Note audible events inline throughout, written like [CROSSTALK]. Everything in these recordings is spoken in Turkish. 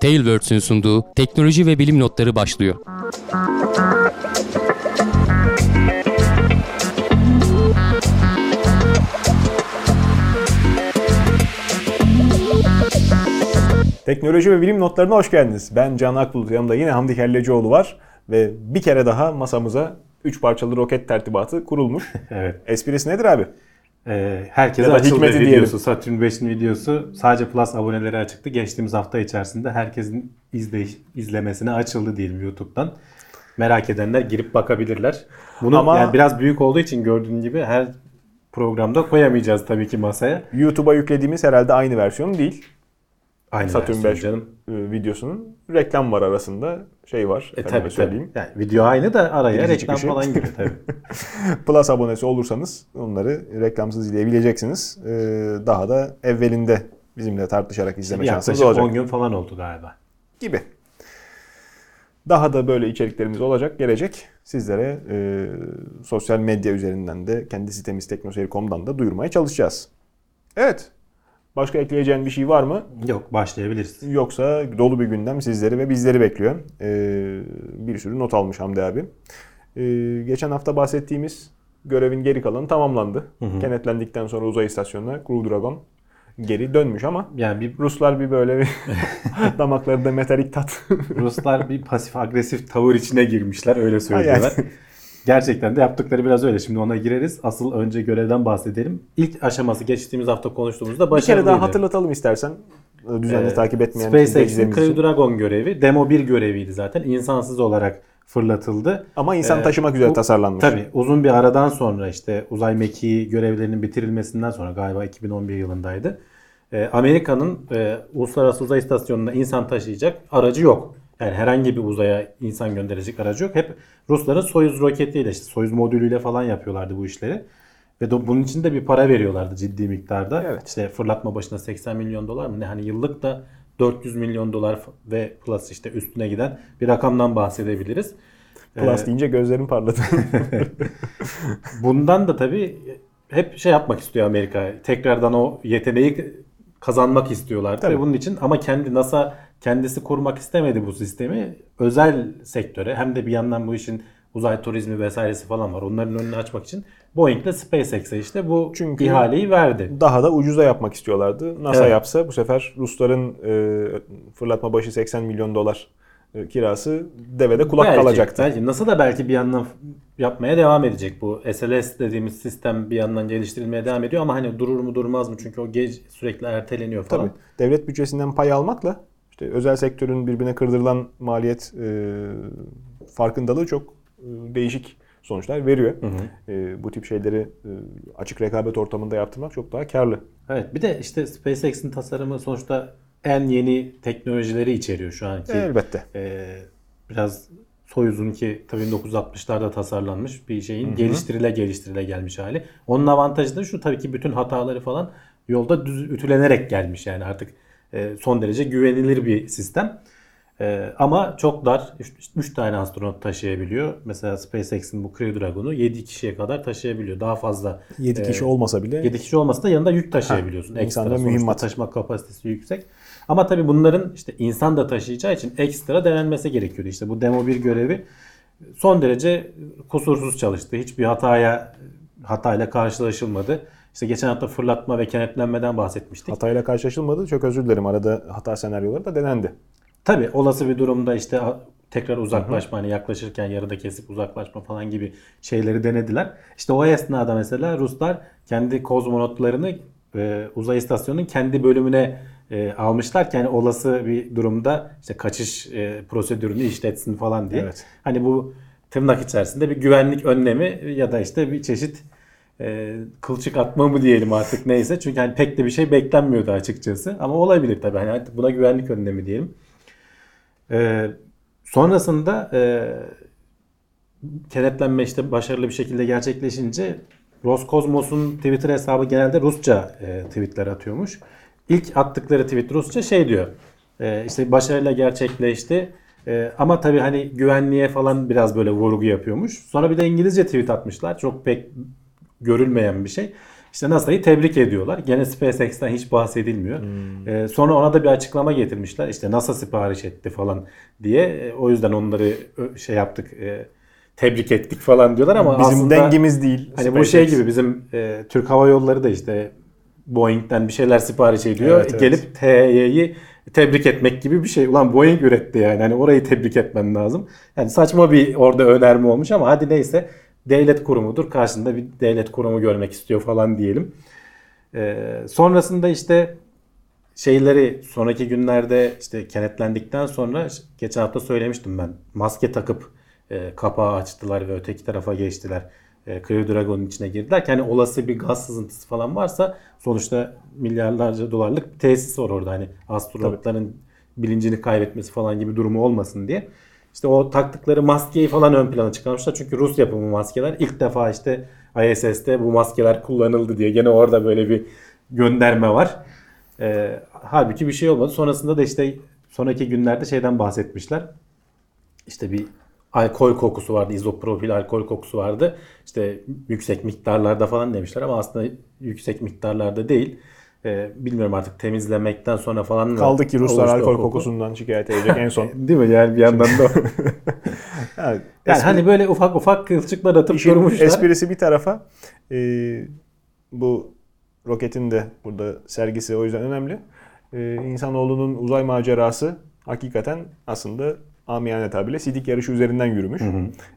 Tailwords'ün sunduğu teknoloji ve bilim notları başlıyor. Teknoloji ve bilim notlarına hoş geldiniz. Ben Can Akbulut. Yanımda yine Hamdi Kellecioğlu var. Ve bir kere daha masamıza 3 parçalı roket tertibatı kurulmuş. [LAUGHS] Evet. Esprisi nedir abi? Ee, herkese Ya da hikmeti videosu. diyelim. Saturn 5'in videosu sadece Plus aboneleri açıktı. Geçtiğimiz hafta içerisinde herkesin izleyiş, izlemesine açıldı diyelim YouTube'dan. Merak edenler girip bakabilirler. Bunu Ama- yani biraz büyük olduğu için gördüğün gibi her programda koyamayacağız tabii ki masaya. YouTube'a yüklediğimiz herhalde aynı versiyon değil. Aynı versiyon 5 canım. e, videosunun reklam var arasında. Şey var. E tabii söyleyeyim. tabii. Yani video aynı da araya Girici reklam çıkışı. falan giriyor tabii. [LAUGHS] Plus abonesi olursanız onları reklamsız izleyebileceksiniz. Ee, daha da evvelinde bizimle tartışarak izleme şansınız Yaklaşık olacak. 10 gün falan oldu galiba. gibi. Daha da böyle içeriklerimiz olacak, gelecek. Sizlere e, sosyal medya üzerinden de kendi sitemiz teknoseyir.com'dan da duyurmaya çalışacağız. Evet. Başka ekleyeceğin bir şey var mı? Yok başlayabiliriz. Yoksa dolu bir gündem sizleri ve bizleri bekliyor. E, bir sürü not almış Hamdi abi. E, geçen hafta bahsettiğimiz görevin geri kalanı tamamlandı. Kenetlendikten sonra uzay istasyonuna Crew Dragon geri dönmüş ama Yani bir Ruslar bir böyle bir [LAUGHS] damaklarında metalik tat Ruslar bir pasif agresif tavır içine girmişler öyle söylüyorlar. Yani. Gerçekten de yaptıkları biraz öyle. Şimdi ona gireriz. Asıl önce görevden bahsedelim. İlk aşaması geçtiğimiz hafta konuştuğumuzda Bir başarılıydı. kere daha hatırlatalım istersen. Düzenli Ee, takip etmeyen SpaceX'in Crew. Dragon görevi demo 1 göreviydi zaten. İnsansız olarak fırlatıldı. Ama insan Ee, taşımak üzere bu- tasarlanmış. Tabii uzun bir aradan sonra işte uzay mekiği görevlerinin bitirilmesinden sonra galiba 2011 yılındaydı. Ee, Amerika'nın e, Uluslararası Uzay İstasyonu'na insan taşıyacak aracı yok. Yani herhangi bir uzaya insan gönderecek aracı yok. Hep Rusların Soyuz roketiyle işte Soyuz modülüyle falan yapıyorlardı bu işleri. Ve de bunun için de bir para veriyorlardı ciddi miktarda. Evet. İşte fırlatma başına 80 milyon dolar mı ne hani yıllık da 400 milyon dolar ve plus işte üstüne giden bir rakamdan bahsedebiliriz. Plus Ee, deyince gözlerim parladı. [LAUGHS] Bundan da tabii hep şey yapmak istiyor Amerika. Tekrardan o yeteneği kazanmak istiyorlar. Tabii. Tabii bunun için ama kendi NASA kendisi kurmak istemedi bu sistemi. Özel sektöre hem de bir yandan bu işin uzay turizmi vesairesi falan var. Onların önünü açmak için Boeing'le SpaceX'e işte bu Çünkü- ihaleyi verdi. Daha da ucuza yapmak istiyorlardı. NASA Evet. yapsa bu sefer Rusların e, fırlatma başı 80 milyon dolar e, kirası devede kulak belki, kalacaktı. Belki NASA da belki bir yandan yapmaya devam edecek bu SLS dediğimiz sistem bir yandan geliştirilmeye devam ediyor ama hani durur mu durmaz mı çünkü o geç sürekli erteleniyor falan. Tabii. Devlet bütçesinden pay almakla işte özel sektörün birbirine kırdırılan maliyet e, farkındalığı çok e, değişik sonuçlar veriyor. E, bu tip şeyleri e, açık rekabet ortamında yaptırmak çok daha karlı. Evet bir de işte SpaceX'in tasarımı sonuçta en yeni teknolojileri içeriyor şu anki. Elbette. Ee, biraz Soyuz'un ki tabii 1960'larda tasarlanmış bir şeyin geliştirile geliştirile gelmiş hali. Onun avantajı da şu tabii ki bütün hataları falan yolda düz ütülenerek gelmiş yani artık e, son derece güvenilir bir sistem. E, ama çok dar. 3 tane astronot taşıyabiliyor. Mesela SpaceX'in bu Crew Dragon'u 7 kişiye kadar taşıyabiliyor. Daha fazla 7 kişi e, olmasa bile 7 kişi olmasa da yanında yük taşıyabiliyorsun. Ha, ekstra mühimmat. taşıma kapasitesi yüksek. Ama tabii bunların işte insan da taşıyacağı için ekstra denenmesi gerekiyordu. İşte bu demo bir görevi son derece kusursuz çalıştı. Hiçbir hataya hatayla karşılaşılmadı. İşte geçen hafta fırlatma ve kenetlenmeden bahsetmiştik. hatayla karşılaşılmadı. Çok özür dilerim. Arada hata senaryoları da denendi. Tabii olası bir durumda işte tekrar uzaklaşma hani yaklaşırken yarıda kesip uzaklaşma falan gibi şeyleri denediler. İşte o esnada mesela Ruslar kendi kozmonotlarını e, uzay istasyonunun kendi bölümüne e, almışlar ki hani olası bir durumda işte kaçış e, prosedürünü işletsin falan diye. Evet. Hani bu tırnak içerisinde bir güvenlik önlemi ya da işte bir çeşit e, kılçık atma mı diyelim artık neyse. Çünkü hani pek de bir şey beklenmiyordu açıkçası. Ama olabilir tabii. Hani artık buna güvenlik önlemi diyelim. Ee, sonrasında e, kenetlenme işte başarılı bir şekilde gerçekleşince Roskosmos'un Twitter hesabı genelde Rusça e, tweetler atıyormuş. İlk attıkları tweet Rusça şey diyor. E, işte başarıyla gerçekleşti. E, ama tabii hani güvenliğe falan biraz böyle vurgu yapıyormuş. Sonra bir de İngilizce tweet atmışlar. Çok pek görülmeyen bir şey. işte NASA'yı tebrik ediyorlar. Gene SpaceX'ten hiç bahsedilmiyor. Hmm. Ee, sonra ona da bir açıklama getirmişler. İşte NASA sipariş etti falan diye. E, o yüzden onları şey yaptık. e, tebrik ettik falan diyorlar ama Bizim aslında dengimiz değil. hani bu SpaceX. şey gibi bizim e, Türk Hava Yolları da işte Boeing'den bir şeyler sipariş ediyor. Evet, evet. Gelip TY'yi tebrik etmek gibi bir şey. Ulan Boeing üretti yani. Hani orayı tebrik etmen lazım. Yani saçma bir orada önerme olmuş ama hadi neyse devlet kurumudur. Karşında bir devlet kurumu görmek istiyor falan diyelim. Ee, sonrasında işte şeyleri sonraki günlerde işte kenetlendikten sonra geçen hafta söylemiştim ben. Maske takıp e, kapağı açtılar ve öteki tarafa geçtiler. E, Crew Dragon'un içine girdiler. Yani olası bir gaz sızıntısı falan varsa sonuçta milyarlarca dolarlık bir tesis var orada. Hani astronotların bilincini kaybetmesi falan gibi durumu olmasın diye. İşte o taktıkları maskeyi falan ön plana çıkarmışlar. Çünkü Rus yapımı maskeler. ilk defa işte ISS'te bu maskeler kullanıldı diye. Gene orada böyle bir gönderme var. Ee, halbuki bir şey olmadı. Sonrasında da işte sonraki günlerde şeyden bahsetmişler. İşte bir alkol kokusu vardı. izopropil alkol kokusu vardı. İşte yüksek miktarlarda falan demişler ama aslında yüksek miktarlarda değil. Ee, bilmiyorum artık temizlemekten sonra falan mı Kaldı ki Ruslar alkol koku? kokusundan şikayet edecek en son. [LAUGHS] Değil mi? Yani bir yandan da. [LAUGHS] Yani, yani hani böyle ufak ufak kılçıklar atıp İşin durmuşlar. esprisi bir tarafa e, bu roketin de burada sergisi o yüzden önemli. E, insanoğlunun uzay macerası hakikaten aslında amiyane tabirle sidik yarışı üzerinden yürümüş.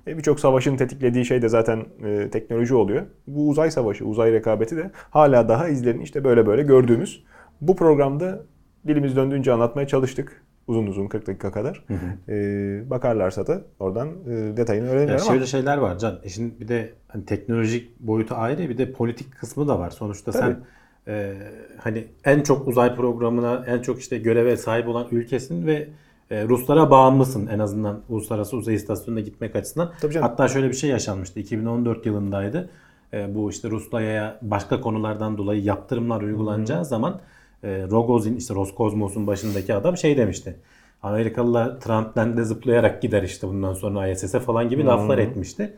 E, Birçok savaşın tetiklediği şey de zaten e, teknoloji oluyor. Bu uzay savaşı, uzay rekabeti de hala daha izlerini işte böyle böyle gördüğümüz. Bu programda dilimiz döndüğünce anlatmaya çalıştık. Uzun uzun 40 dakika kadar. E, bakarlarsa da oradan e, detayını öğrenirler ama şöyle şeyler var Can. İşin bir de hani teknolojik boyutu ayrı bir de politik kısmı da var. Sonuçta sen e, hani en çok uzay programına en çok işte göreve sahip olan ülkesin ve e, Ruslara bağımlısın en azından uluslararası uzay istasyonuna gitmek açısından. Tabii canım. Hatta şöyle bir şey yaşanmıştı. 2014 yılındaydı. E, bu işte Rusya'ya başka konulardan dolayı yaptırımlar uygulanacağı zaman e, Rogozin işte Roskosmos'un başındaki adam şey demişti. Amerikalılar Trump'den zıplayarak gider işte bundan sonra ISS'e falan gibi laflar etmişti.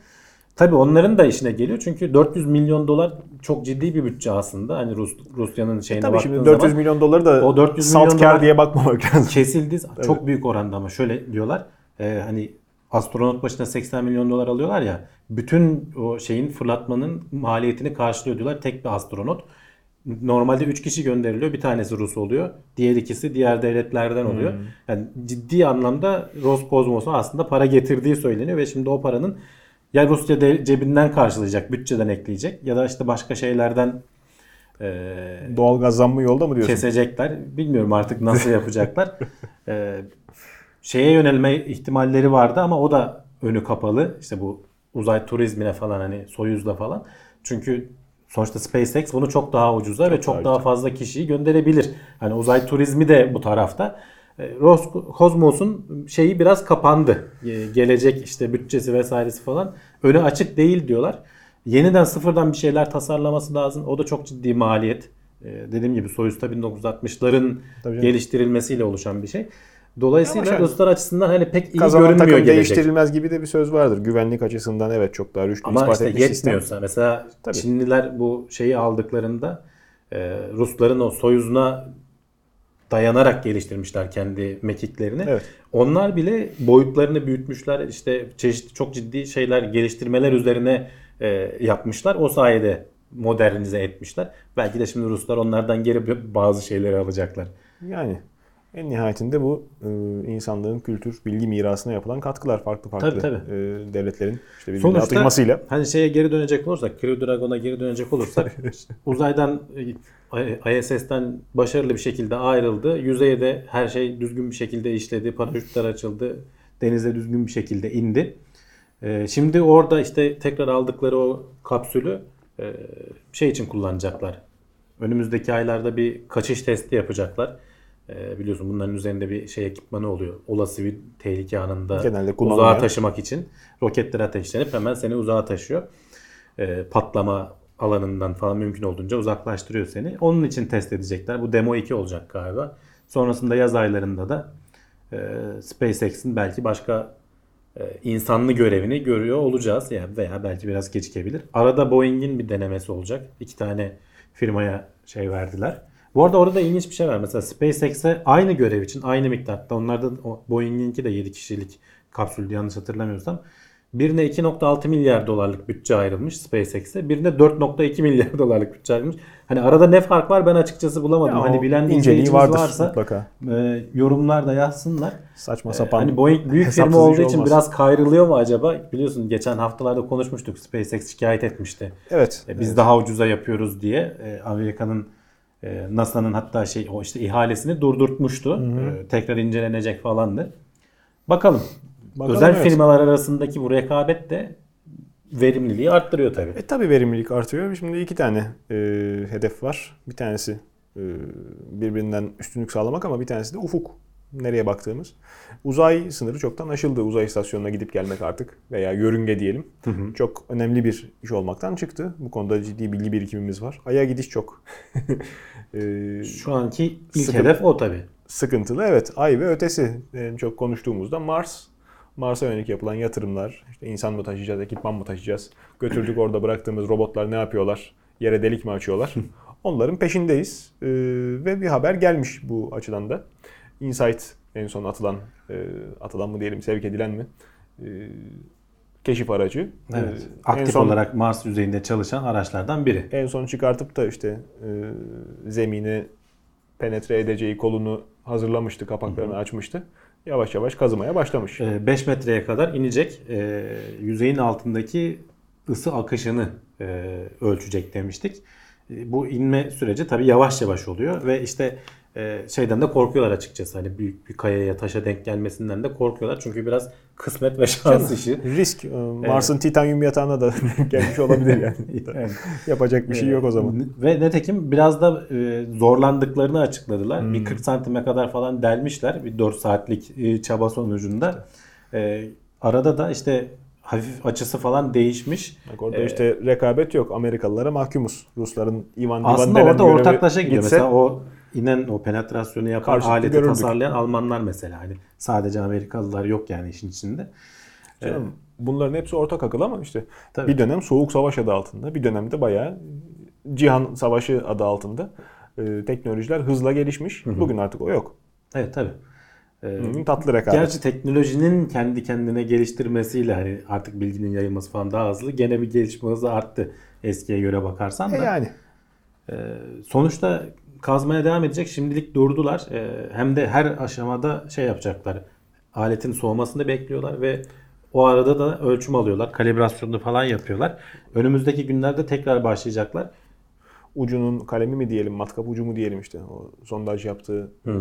Tabii onların da işine geliyor çünkü 400 milyon dolar çok ciddi bir bütçe aslında. Hani Rus, Rusya'nın şeyine Tabii baktığın şimdi 400 zaman milyon doları da O 400 salt milyon dolar- diye bakmamak lazım. [LAUGHS] kesildi. Çok büyük oranda ama şöyle diyorlar. e, hani astronot başına 80 milyon dolar alıyorlar ya. Bütün o şeyin fırlatmanın maliyetini karşılıyor diyorlar tek bir astronot. Normalde 3 kişi gönderiliyor. Bir tanesi Rus oluyor. Diğer ikisi diğer devletlerden oluyor. Yani ciddi anlamda Roskosmos'a aslında para getirdiği söyleniyor ve şimdi o paranın ya Rusya de- cebinden karşılayacak, bütçeden ekleyecek ya da işte başka şeylerden e, Doğalgaz zammı yolda mı diyorsun? kesecekler. Bilmiyorum artık nasıl yapacaklar. [LAUGHS] Ee, şeye yönelme ihtimalleri vardı ama o da önü kapalı. İşte bu uzay turizmine falan hani Soyuz'la falan. Çünkü sonuçta SpaceX bunu çok daha ucuza ve çok daha daha fazla kişiyi gönderebilir. Hani uzay turizmi de bu tarafta. Ee, Roskosmos'un şeyi biraz kapandı. Ee, Gelecek işte bütçesi vesairesi falan önü açık değil diyorlar. Yeniden sıfırdan bir şeyler tasarlaması lazım. O da çok ciddi maliyet. Ee, dediğim gibi Soyuz tabii 1960'ların Tabii canım. geliştirilmesiyle oluşan bir şey. Dolayısıyla Ruslar açısından hani pek iyi Kazanan görünmüyor takım gelecek. değiştirilmez gibi de bir söz vardır. Güvenlik açısından evet çok daha rüştü Ama ispat işte etmiş sistem. yetmiyorsa mesela Tabii. Çinliler bu şeyi aldıklarında e, Rusların o Soyuz'una dayanarak geliştirmişler kendi mekiklerini. Evet. Onlar bile boyutlarını büyütmüşler. işte çeşitli çok ciddi şeyler geliştirmeler üzerine e, yapmışlar. O sayede modernize etmişler. Belki de şimdi Ruslar onlardan geri bazı şeyleri alacaklar. Yani en nihayetinde bu e, insanlığın kültür, bilgi mirasına yapılan katkılar farklı farklı Tabii, tabii. e, devletlerin işte birbirine Sonuçta atışmasıyla. hani şeye geri dönecek olursak, Crew Dragon'a geri dönecek olursak [LAUGHS] uzaydan e, ISS'ten başarılı bir şekilde ayrıldı. Yüzeyde her şey düzgün bir şekilde işledi. Paraşütler açıldı. Denize düzgün bir şekilde indi. E, Şimdi orada işte tekrar aldıkları o kapsülü e, şey için kullanacaklar. Önümüzdeki aylarda bir kaçış testi yapacaklar. E, biliyorsun bunların üzerinde bir şey ekipmanı oluyor. Olası bir tehlike anında Genelde uzağa taşımak için roketler ateşlenip hemen seni uzağa taşıyor. E, patlama alanından falan mümkün olduğunca uzaklaştırıyor seni. Onun için test edecekler. Bu demo 2 olacak galiba. Sonrasında yaz aylarında da e, SpaceX'in belki başka e, insanlı görevini görüyor olacağız. Yani veya belki biraz gecikebilir. Arada Boeing'in bir denemesi olacak. İki tane firmaya şey verdiler. Bu arada orada da ilginç bir şey var. Mesela SpaceX'e aynı görev için aynı miktarda. Onlarda Boeing'inki de 7 kişilik kapsüldü yanlış hatırlamıyorsam. Birine 2.6 milyar dolarlık bütçe ayrılmış SpaceX'e. Birine 4.2 milyar [LAUGHS] dolarlık bütçe ayrılmış. Hani arada ne fark var ben açıkçası bulamadım. Ya hani bilen inceliği vardır varsa mutlaka. e, yorumlarda yazsınlar. Saçma Ee, sapan. Hani Boeing büyük firma olduğu iş için olmaz. biraz kayrılıyor mu acaba? Biliyorsun geçen haftalarda konuşmuştuk. SpaceX şikayet etmişti. Evet. E, Biz daha ucuza yapıyoruz diye e, Amerika'nın e, NASA'nın hatta şey o işte ihalesini durdurtmuştu. E, tekrar incelenecek falandı. Bakalım. Bakalım, Özel evet. firmalar arasındaki bu rekabet de verimliliği arttırıyor tabii. E tabi verimlilik artıyor. Şimdi iki tane e, hedef var. Bir tanesi e, birbirinden üstünlük sağlamak ama bir tanesi de ufuk. Nereye baktığımız. Uzay sınırı çoktan aşıldı. Uzay istasyonuna gidip gelmek artık veya yörünge diyelim. Çok önemli bir iş olmaktan çıktı. Bu konuda ciddi bilgi birikimimiz var. Ay'a gidiş çok [LAUGHS] e, Şu anki ilk Sıkı- hedef o tabii. sıkıntılı. Evet Ay ve ötesi en çok konuştuğumuzda Mars. Mars'a yönelik yapılan yatırımlar, işte insan mı taşıyacağız, ekipman mı taşıyacağız, götürdük orada bıraktığımız robotlar ne yapıyorlar, yere delik mi açıyorlar? [LAUGHS] Onların peşindeyiz Ee, ve bir haber gelmiş bu açıdan da. Insight en son atılan, e, atılan mı diyelim, sevk edilen mi? E, keşif aracı. Evet. Ee, Aktif son- olarak Mars yüzeyinde çalışan araçlardan biri. en son çıkartıp da işte e, zemine penetre edeceği kolunu hazırlamıştı, kapaklarını açmıştı. Yavaş yavaş kazımaya başlamış. 5 metreye kadar inecek. E, yüzeyin altındaki ısı akışını e, ölçecek demiştik. E, bu inme süreci tabii yavaş yavaş oluyor ve işte e, şeyden de korkuyorlar açıkçası. Hani büyük bir kayaya taşa denk gelmesinden de korkuyorlar. Çünkü biraz kısmet ve şans işi. Risk. e, Mars'ın titanyum yatağına da [LAUGHS] gelmiş olabilir [LAUGHS] yani. Yapacak bir şey yok o zaman. e, Ve netekim biraz da e, zorlandıklarını açıkladılar. Hmm. Bir 40 santime kadar falan delmişler. Bir 4 saatlik e, çaba sonucunda. E, arada da işte hafif açısı falan değişmiş. Bak orada Ee, işte rekabet yok. Amerikalılara mahkumuz. Rusların Ivan Ivan Aslında orada ortaklaşa gidiyor. gitse, Mesela o inen o penetrasyonu yapan Karşılıklı aleti görürdük. tasarlayan Almanlar mesela. Hani sadece Amerikalılar yok yani işin içinde. Canım, bunların hepsi ortak akıl ama işte Tabii. bir dönem Soğuk Savaş adı altında, bir dönemde bayağı Cihan Savaşı adı altında e, teknolojiler hızla gelişmiş. Bugün artık o yok. Evet tabii. Ee, Hı, tatlı rekabet. Gerçi teknolojinin kendi kendine geliştirmesiyle hani artık bilginin yayılması falan daha hızlı. Gene bir gelişme hızı arttı eskiye göre bakarsan da. E yani. Sonuçta kazmaya devam edecek. Şimdilik durdular. Ee, hem de her aşamada şey yapacaklar. Aletin soğumasını bekliyorlar ve o arada da ölçüm alıyorlar. Kalibrasyonunu falan yapıyorlar. Önümüzdeki günlerde tekrar başlayacaklar. Ucunun kalemi mi diyelim, matkap ucu mu diyelim işte. O sondaj yaptığı e,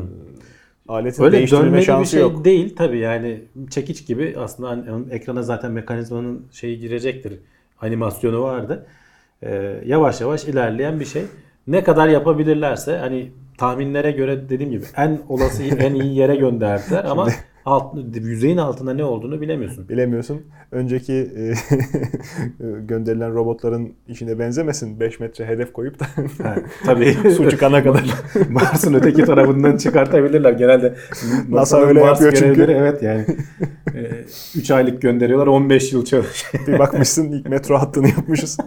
aletin Öyle değiştirme dönmeli bir şansı şey yok. değil tabii yani çekiç gibi aslında ekrana zaten mekanizmanın şeyi girecektir. Animasyonu vardı. Ee, yavaş yavaş ilerleyen bir şey. Ne kadar yapabilirlerse hani tahminlere göre dediğim gibi en olası [LAUGHS] en iyi yere gönderdiler ama alt, yüzeyin altında ne olduğunu bilemiyorsun. Bilemiyorsun. Önceki e, [LAUGHS] gönderilen robotların işine benzemesin. 5 metre hedef koyup da Ha, tabii [LAUGHS] su çıkana kadar. Mars'ın öteki tarafından çıkartabilirler. Genelde NASA'nın öyle Mars yapıyor çünkü. Evet yani 3 aylık gönderiyorlar 15 yıl çalışıyor. bir bakmışsın ilk metro hattını yapmışız.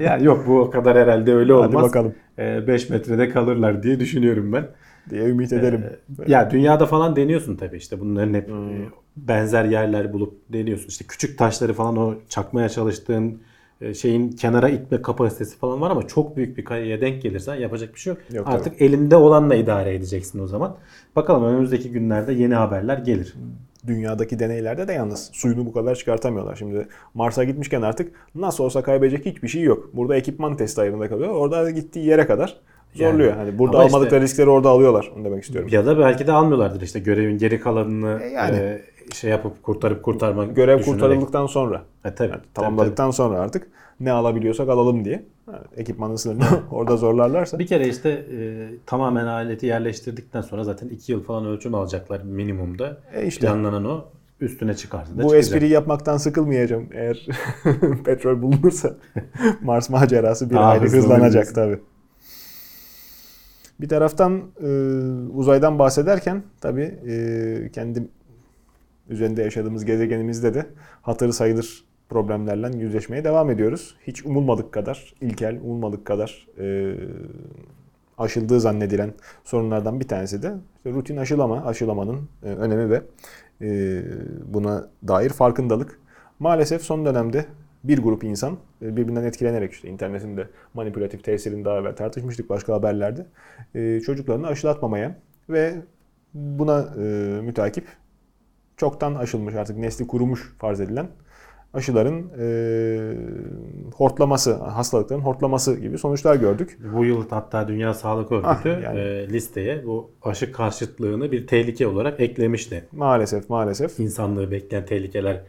Yani yok bu o kadar herhalde öyle Hadi olmaz. bakalım 5 metrede kalırlar diye düşünüyorum ben. diye ümit ederim. Ya dünyada falan deniyorsun tabii işte bunların hep Hmm. e, benzer yerler bulup deniyorsun. İşte küçük taşları falan o çakmaya çalıştığın e, şeyin kenara itme kapasitesi falan var ama çok büyük bir kayaya denk gelirsen yapacak bir şey yok. Yok, Artık elinde olanla idare edeceksin o zaman. Bakalım önümüzdeki günlerde yeni haberler gelir. Dünyadaki deneylerde de yalnız suyunu bu kadar çıkartamıyorlar. Şimdi Mars'a gitmişken artık nasıl olsa kaybedecek hiçbir şey yok. Burada ekipman testi ayarında kalıyor. Orada gittiği yere kadar zorluyor. Yani, hani burada almadıkları işte- riskleri orada alıyorlar. Onu demek istiyorum. Ya da belki de almıyorlardır işte görevin geri kalanını E yani. e, şey yapıp kurtarıp kurtarmak Görev düşünerek. kurtarıldıktan sonra E, tabii, yani tabii, tamamladıktan sonra artık ne alabiliyorsak alalım diye ha, ekipmanın sınırını [LAUGHS] orada zorlarlarsa Bir kere işte e, tamamen aleti yerleştirdikten sonra zaten 2 yıl falan ölçüm alacaklar minimumda. E işte. Planlanan o. Üstüne çıkardı bu çıkacak. espriyi yapmaktan sıkılmayacağım eğer [LAUGHS] petrol bulunursa [LAUGHS] Mars macerası bir hızlanır hızlanacak diyorsun. tabi. Bir taraftan e, uzaydan bahsederken tabi e, kendi üzerinde yaşadığımız gezegenimizde de hatırı sayılır problemlerle yüzleşmeye devam ediyoruz. Hiç umulmadık kadar, ilkel, umulmadık kadar e, aşıldığı zannedilen sorunlardan bir tanesi de işte rutin aşılama, aşılamanın e, önemi ve e, buna dair farkındalık. Maalesef son dönemde bir grup insan e, birbirinden etkilenerek işte internetin de manipülatif tesirini daha evvel tartışmıştık başka haberlerde. E, çocuklarını aşılatmamaya ve buna e, mütakip çoktan aşılmış artık nesli kurumuş farz edilen aşıların e, hortlaması, hastalıkların hortlaması gibi sonuçlar gördük. Bu yıl hatta Dünya Sağlık Örgütü Ah, yani. e, listeye bu aşı karşıtlığını bir tehlike olarak eklemişti. Maalesef maalesef. İnsanlığı bekleyen tehlikeler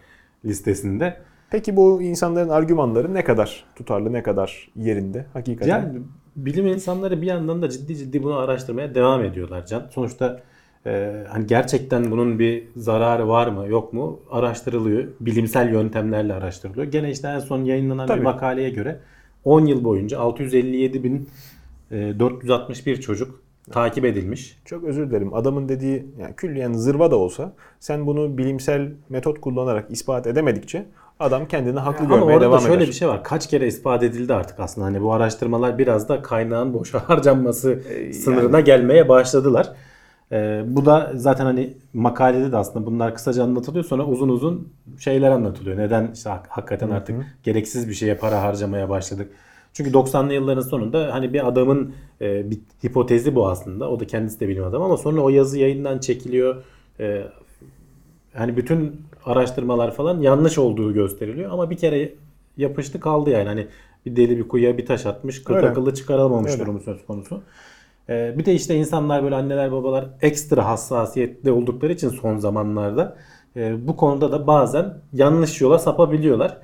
listesinde. Peki bu insanların argümanları ne kadar tutarlı, ne kadar yerinde hakikaten? Yani bilim insanları bir yandan da ciddi ciddi bunu araştırmaya devam ediyorlar Can. Sonuçta e, hani gerçekten bunun bir zararı var mı yok mu araştırılıyor. Bilimsel yöntemlerle araştırılıyor. Gene işte en son yayınlanan Tabii. bir makaleye göre 10 yıl boyunca 657.461 çocuk takip edilmiş. Çok özür dilerim. Adamın dediği yani külliyen zırva da olsa sen bunu bilimsel metot kullanarak ispat edemedikçe adam kendini haklı Ama görmeye devam şöyle eder. bir şey var. Kaç kere ispat edildi artık aslında. Hani bu araştırmalar biraz da kaynağın boşa [LAUGHS] harcanması sınırına gelmeye başladılar. Ee, bu da zaten hani makalede de aslında bunlar kısaca anlatılıyor. Sonra uzun uzun şeyler anlatılıyor. Neden işte hak- hakikaten artık gereksiz bir şeye para harcamaya başladık. Çünkü 90'lı yılların sonunda hani bir adamın e, bir hipotezi bu aslında. O da kendisi de bilim adamı ama sonra o yazı yayından çekiliyor. E, hani bütün araştırmalar falan yanlış olduğu gösteriliyor ama bir kere yapıştı kaldı yani hani bir deli bir kuyuya bir taş atmış kırk akıllı çıkarılmamış Öyle. durumu söz konusu. Ee, bir de işte insanlar böyle anneler babalar ekstra hassasiyetli oldukları için son zamanlarda e, bu konuda da bazen yanlış yola sapabiliyorlar.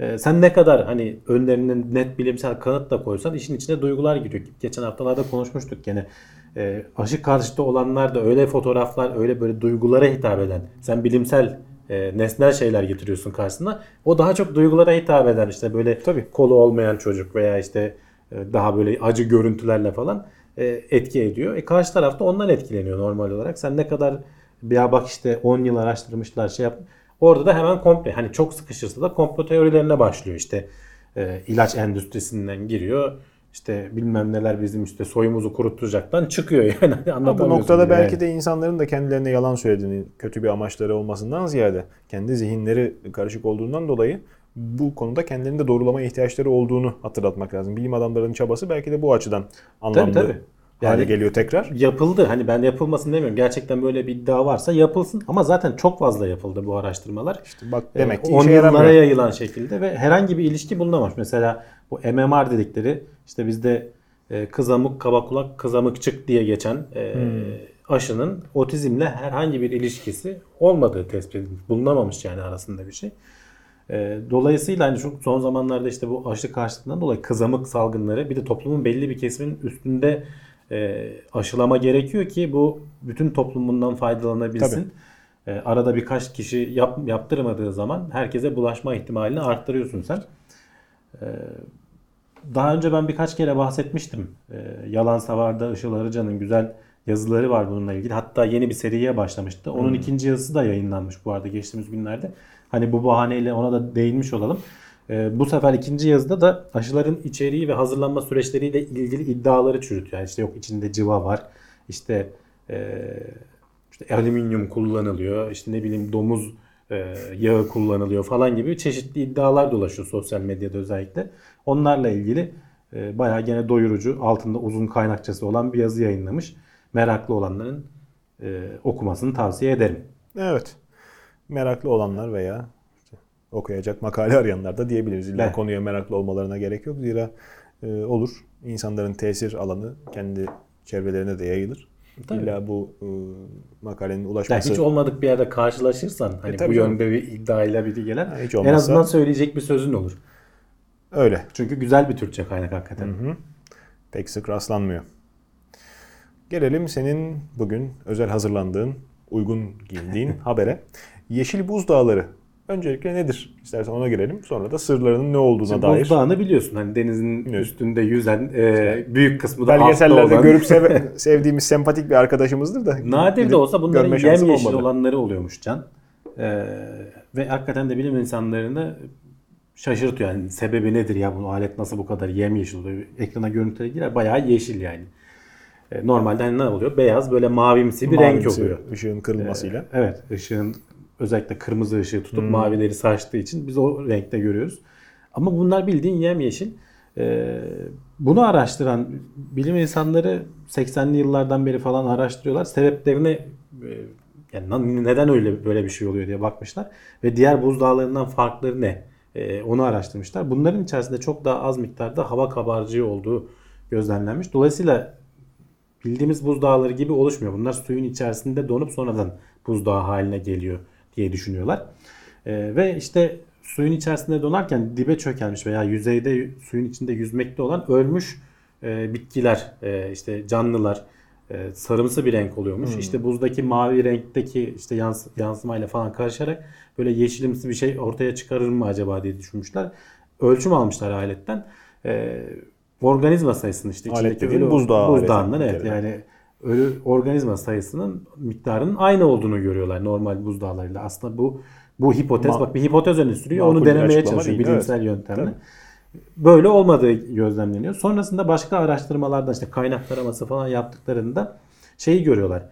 Ee, sen ne kadar hani önlerine net bilimsel kanıt da koysan işin içine duygular giriyor. Geçen haftalarda konuşmuştuk gene. Ee, aşı karşıtı olanlar da öyle fotoğraflar öyle böyle duygulara hitap eden. Sen bilimsel e, nesnel şeyler getiriyorsun karşısına. O daha çok duygulara hitap eden işte böyle Tabii. kolu olmayan çocuk veya işte e, daha böyle acı görüntülerle falan e, etki ediyor. E karşı taraf da ondan etkileniyor normal olarak. Sen ne kadar ya bak işte 10 yıl araştırmışlar şey yap. Orada da hemen komple hani çok sıkışırsa da komplo teorilerine başlıyor işte. E, ilaç endüstrisinden giriyor. İşte bilmem neler bizim işte soyumuzu kurutacaktan çıkıyor yani. [LAUGHS] Bu Anlatamıyorsun noktada bile belki yani. de insanların da kendilerine yalan söylediğini, kötü bir amaçları olmasından ziyade kendi zihinleri karışık olduğundan dolayı bu konuda kendilerini de doğrulamaya ihtiyaçları olduğunu hatırlatmak lazım. Bilim adamlarının çabası belki de bu açıdan anlamlı tabii. hale Yani- geliyor tekrar. yapıldı. Hani ben yapılmasın demiyorum. Gerçekten böyle bir iddia varsa yapılsın. Ama zaten çok fazla yapıldı bu araştırmalar. Bak demek ki Ee, 10 işe yıllara yaramıyor. yayılan şekilde ve herhangi bir ilişki bulunamamış. Mesela bu MMR dedikleri işte bizde e, kızamık kaba kulak kızamıkçık diye geçen e, Hmm. aşının otizmle herhangi bir ilişkisi olmadığı tespit edilmiş. Bulunamamış yani arasında bir şey. E, dolayısıyla hani şu son zamanlarda işte bu aşı karşıtlığından dolayı kızamık salgınları bir de toplumun belli bir kesiminin üstünde e, aşılama gerekiyor ki bu bütün toplum bundan faydalanabilsin. E, arada birkaç kişi yap, yaptırmadığı zaman herkese bulaşma ihtimalini arttırıyorsun sen. E, daha önce ben birkaç kere bahsetmiştim. E, Yalan Savar'da Işıl Arıcan'ın güzel yazıları var bununla ilgili. Hatta yeni bir seriye başlamıştı. Onun ikinci yazısı da yayınlanmış bu arada geçtiğimiz günlerde. Hani bu bahaneyle ona da değinmiş olalım. E, bu sefer ikinci yazıda da aşıların içeriği ve hazırlanma süreçleriyle ilgili iddiaları çürütüyor. Yani işte yok içinde cıva var. İşte e, işte alüminyum kullanılıyor. işte ne bileyim domuz e, yağı kullanılıyor falan gibi çeşitli iddialar dolaşıyor sosyal medyada özellikle. Onlarla ilgili e, bayağı gene doyurucu altında uzun kaynakçası olan bir yazı yayınlamış. Meraklı olanların e, okumasını tavsiye ederim. Evet. Meraklı olanlar veya işte okuyacak makale arayanlar da diyebiliriz. İlla konuya meraklı olmalarına gerek yok. Zira e, olur. İnsanların tesir alanı kendi çevrelerine de yayılır. Tabii. İlla bu e, makalenin Yani ulaşması hiç olmadık bir yerde karşılaşırsan hani E, bu canım. yönde bir iddiayla biri gelen Ha, hiç en olmazsa- azından söyleyecek bir sözün olur. öyle. Çünkü güzel bir Türkçe kaynak hakikaten. Pek sık rastlanmıyor. Gelelim senin bugün özel hazırlandığın, uygun giyindiğin [LAUGHS] habere. Yeşil Buzdağları. Öncelikle nedir? İstersen ona girelim. Sonra da sırlarının ne olduğuna Şimdi dair. Buzdağını biliyorsun hani denizin Evet. üstünde yüzen e, büyük kısmı da Belgesellerde olan. görüp sev- [LAUGHS] sevdiğimiz sempatik bir arkadaşımızdır da. Nadir de olsa bunların yemyeşil olmadı. olanları oluyormuş Can. Ee, ve hakikaten de bilim insanlarını şaşırtıyor. Yani sebebi nedir ya bu alet nasıl bu kadar yemyeşil oluyor? Ekrana görüntüleri girer bayağı yeşil yani. E, Normalde hani ne oluyor? Beyaz böyle mavimsi bir renk Mavimsi oluyor. ışığın kırılmasıyla. Evet ışığın özellikle kırmızı ışığı tutup mavileri saçtığı için biz o renkte görüyoruz. Ama bunlar bildiğin yemyeşil. Ee, bunu araştıran bilim insanları 80'li yıllardan beri falan araştırıyorlar. Sebeplerini e, yani neden öyle böyle bir şey oluyor diye bakmışlar ve diğer buzdağlarından farkları ne? Ee, onu araştırmışlar. Bunların içerisinde çok daha az miktarda hava kabarcığı olduğu gözlemlenmiş. Dolayısıyla bildiğimiz buzdağları gibi oluşmuyor. Bunlar suyun içerisinde donup sonradan buzdağı haline geliyor diye düşünüyorlar. Ee, ve işte suyun içerisinde donarken dibe çökelmiş veya yüzeyde suyun içinde yüzmekte olan ölmüş e, bitkiler, e, işte canlılar e, sarımsı bir renk oluyormuş. İşte buzdaki mavi renkteki işte yans yansımayla falan karışarak böyle yeşilimsi bir şey ortaya çıkarır mı acaba diye düşünmüşler. Ölçüm almışlar aletten. E, organizma sayısını işte Alet içindeki ölü- buzdağı buzdağından evet yani ölü organizma sayısının miktarının aynı olduğunu görüyorlar normal buzdağlarıyla. Aslında bu bu hipotez Ma- bak bir hipotez öne sürüyor. Onu denemeye çalışıyor değil, bilimsel evet. yöntemle. Tabii. Böyle olmadığı gözlemleniyor. Sonrasında başka araştırmalarda işte kaynak taraması falan yaptıklarında şeyi görüyorlar.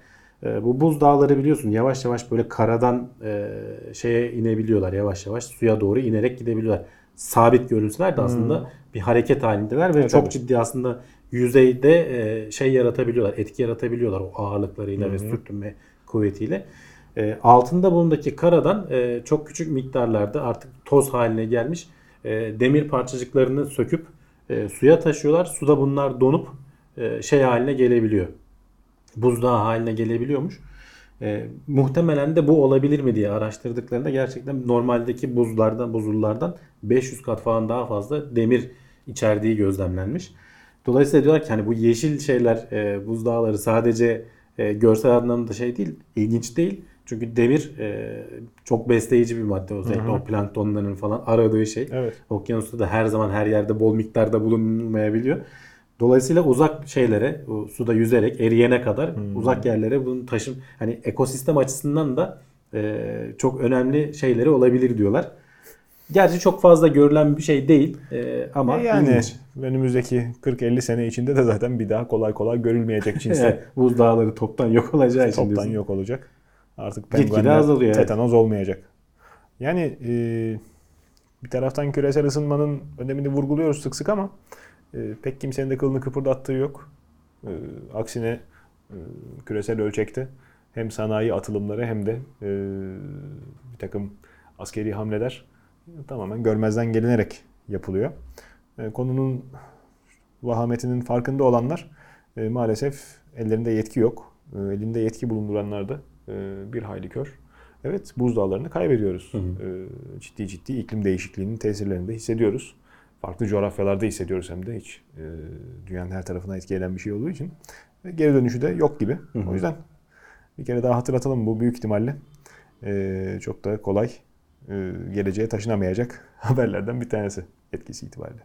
Ee, bu buzdağları biliyorsun yavaş yavaş böyle karadan e, şeye inebiliyorlar. Yavaş yavaş suya doğru inerek gidebiliyorlar. Sabit görünseler de aslında bir hareket halindeler ve Hmm. Evet, çok evet. ciddi aslında yüzeyde e, şey yaratabiliyorlar, etki yaratabiliyorlar o ağırlıklarıyla ve sürtünme kuvvetiyle. E, altında bulundaki karadan e, çok küçük miktarlarda artık toz haline gelmiş e, demir parçacıklarını söküp e, suya taşıyorlar. Suda bunlar donup e, şey haline gelebiliyor. Buzdağı haline gelebiliyormuş. E, muhtemelen de bu olabilir mi diye araştırdıklarında gerçekten normaldeki buzlardan, buzullardan 500 kat falan daha fazla demir içerdiği gözlemlenmiş. Dolayısıyla diyorlar ki hani bu yeşil şeyler e, buzdağları sadece e, görsel anlamda şey değil, ilginç değil. Çünkü demir e, çok besleyici bir madde özellikle o planktonların falan aradığı şey. Evet. Okyanusta da her zaman her yerde bol miktarda bulunmayabiliyor. Dolayısıyla uzak şeylere, o suda yüzerek eriyene kadar uzak yerlere bunu taşım hani ekosistem açısından da e, çok önemli şeyleri olabilir diyorlar. Gerçi çok fazla görülen bir şey değil e, ama E yani ilginç. önümüzdeki 40-50 sene içinde de zaten bir daha kolay kolay görülmeyecek Evet, buzdağları toptan yok olacağı için toptan yok olacak. Artık penguenler tetanoz olmayacak. Yani e, bir taraftan küresel ısınmanın önemini vurguluyoruz sık sık ama e, pek kimsenin de kılını kıpırdattığı yok. E, aksine e, küresel ölçekte hem sanayi atılımları hem de e, bir takım askeri hamleler tamamen görmezden gelinerek yapılıyor. E, konunun vahametinin farkında olanlar e, maalesef ellerinde yetki yok. E, elinde yetki bulunduranlar da bir hayli kör. Evet buzdağlarını kaybediyoruz. Hı hı. Ciddi ciddi iklim değişikliğinin tesirlerini de hissediyoruz. Farklı coğrafyalarda hissediyoruz hem de hiç dünyanın her tarafına etki eden bir şey olduğu için. Geri dönüşü de yok gibi. Hı hı. O yüzden bir kere daha hatırlatalım bu büyük ihtimalle çok da kolay geleceğe taşınamayacak [LAUGHS] haberlerden bir tanesi etkisi itibariyle.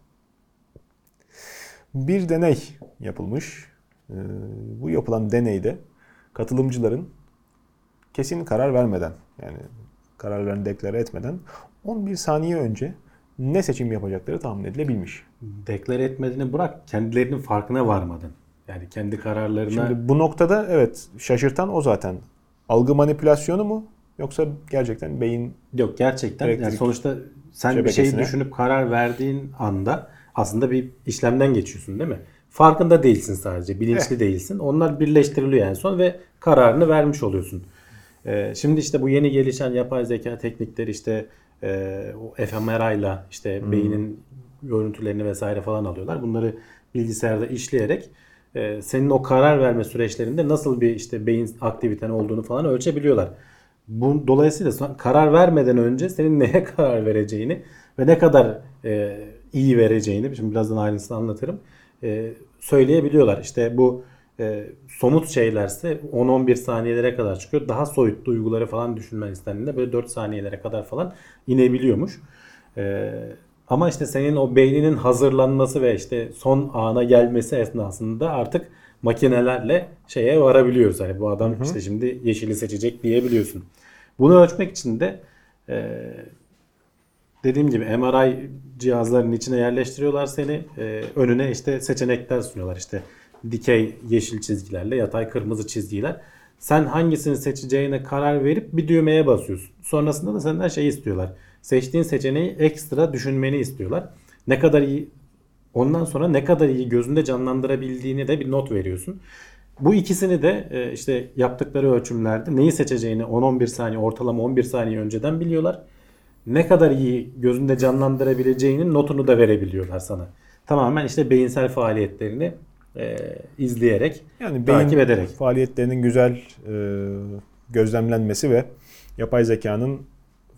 Bir deney yapılmış. E, bu yapılan deneyde katılımcıların kesin karar vermeden yani kararlarını deklare etmeden 11 saniye önce ne seçim yapacakları tahmin edilebilmiş. Deklare etmediğini bırak kendilerinin farkına varmadan. Yani kendi kararlarına Şimdi bu noktada evet şaşırtan o zaten. Algı manipülasyonu mu yoksa gerçekten beyin Yok gerçekten yani sonuçta sen bir şeyi düşünüp karar verdiğin anda aslında bir işlemden geçiyorsun değil mi? Farkında değilsin sadece, bilinçli değilsin. Onlar birleştiriliyor en son ve kararını vermiş oluyorsun. Ee, şimdi işte bu yeni gelişen yapay zeka teknikleri işte e, o fMRI ile işte beynin görüntülerini vesaire falan alıyorlar. Bunları bilgisayarda işleyerek e, senin o karar verme süreçlerinde nasıl bir işte beyin aktiviten olduğunu falan ölçebiliyorlar. Bu dolayısıyla karar vermeden önce senin neye [LAUGHS] karar vereceğini ve ne kadar e, iyi vereceğini şimdi birazdan ayrıntısını anlatırım. e, söyleyebiliyorlar. İşte bu e, somut şeylerse 10-11 saniyelere kadar çıkıyor. Daha soyut duyguları falan düşünmen istendiğinde böyle 4 saniyelere kadar falan inebiliyormuş. E, ama işte senin o beyninin hazırlanması ve işte son ana gelmesi esnasında artık makinelerle şeye varabiliyoruz. Hani bu adam işte şimdi yeşili seçecek diyebiliyorsun. Bunu ölçmek için de e, dediğim gibi MRI cihazlarının içine yerleştiriyorlar seni. Ee, önüne işte seçenekler sunuyorlar. İşte dikey yeşil çizgilerle yatay kırmızı çizgiler. Sen hangisini seçeceğine karar verip bir düğmeye basıyorsun. Sonrasında da senden şey istiyorlar. Seçtiğin seçeneği ekstra düşünmeni istiyorlar. Ne kadar iyi ondan sonra ne kadar iyi gözünde canlandırabildiğini de bir not veriyorsun. Bu ikisini de e, işte yaptıkları ölçümlerde neyi seçeceğini 10-11 saniye ortalama 11 saniye önceden biliyorlar. Ne kadar iyi gözünde canlandırabileceğinin notunu da verebiliyorlar sana. Tamamen işte beyinsel faaliyetlerini e, izleyerek, Yani beyin takip ederek. faaliyetlerinin güzel e, gözlemlenmesi ve yapay zekanın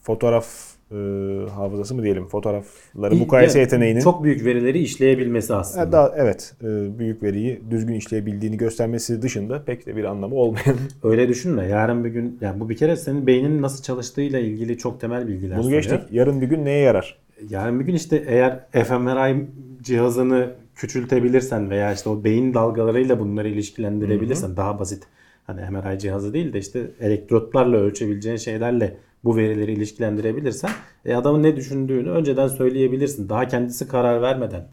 fotoğraf e, hafızası mı diyelim, fotoğrafları mukayese Ya, yeteneğinin çok büyük verileri işleyebilmesi aslında. Ha, daha evet e, büyük veriyi düzgün işleyebildiğini göstermesi dışında pek de bir anlamı olmayan. [LAUGHS] Öyle düşünme. Yarın bir gün yani bu bir kere senin beyninin nasıl çalıştığıyla ilgili çok temel bilgiler Bunu geçtik. Yarın bir gün neye yarar? Yarın bir gün işte eğer fMRI cihazını küçültebilirsen veya işte o beyin dalgalarıyla bunları ilişkilendirebilirsen daha basit hani MRI cihazı değil de işte elektrotlarla ölçebileceğin şeylerle bu verileri ilişkilendirebilirsen e, adamın ne düşündüğünü önceden söyleyebilirsin. Daha kendisi karar vermeden.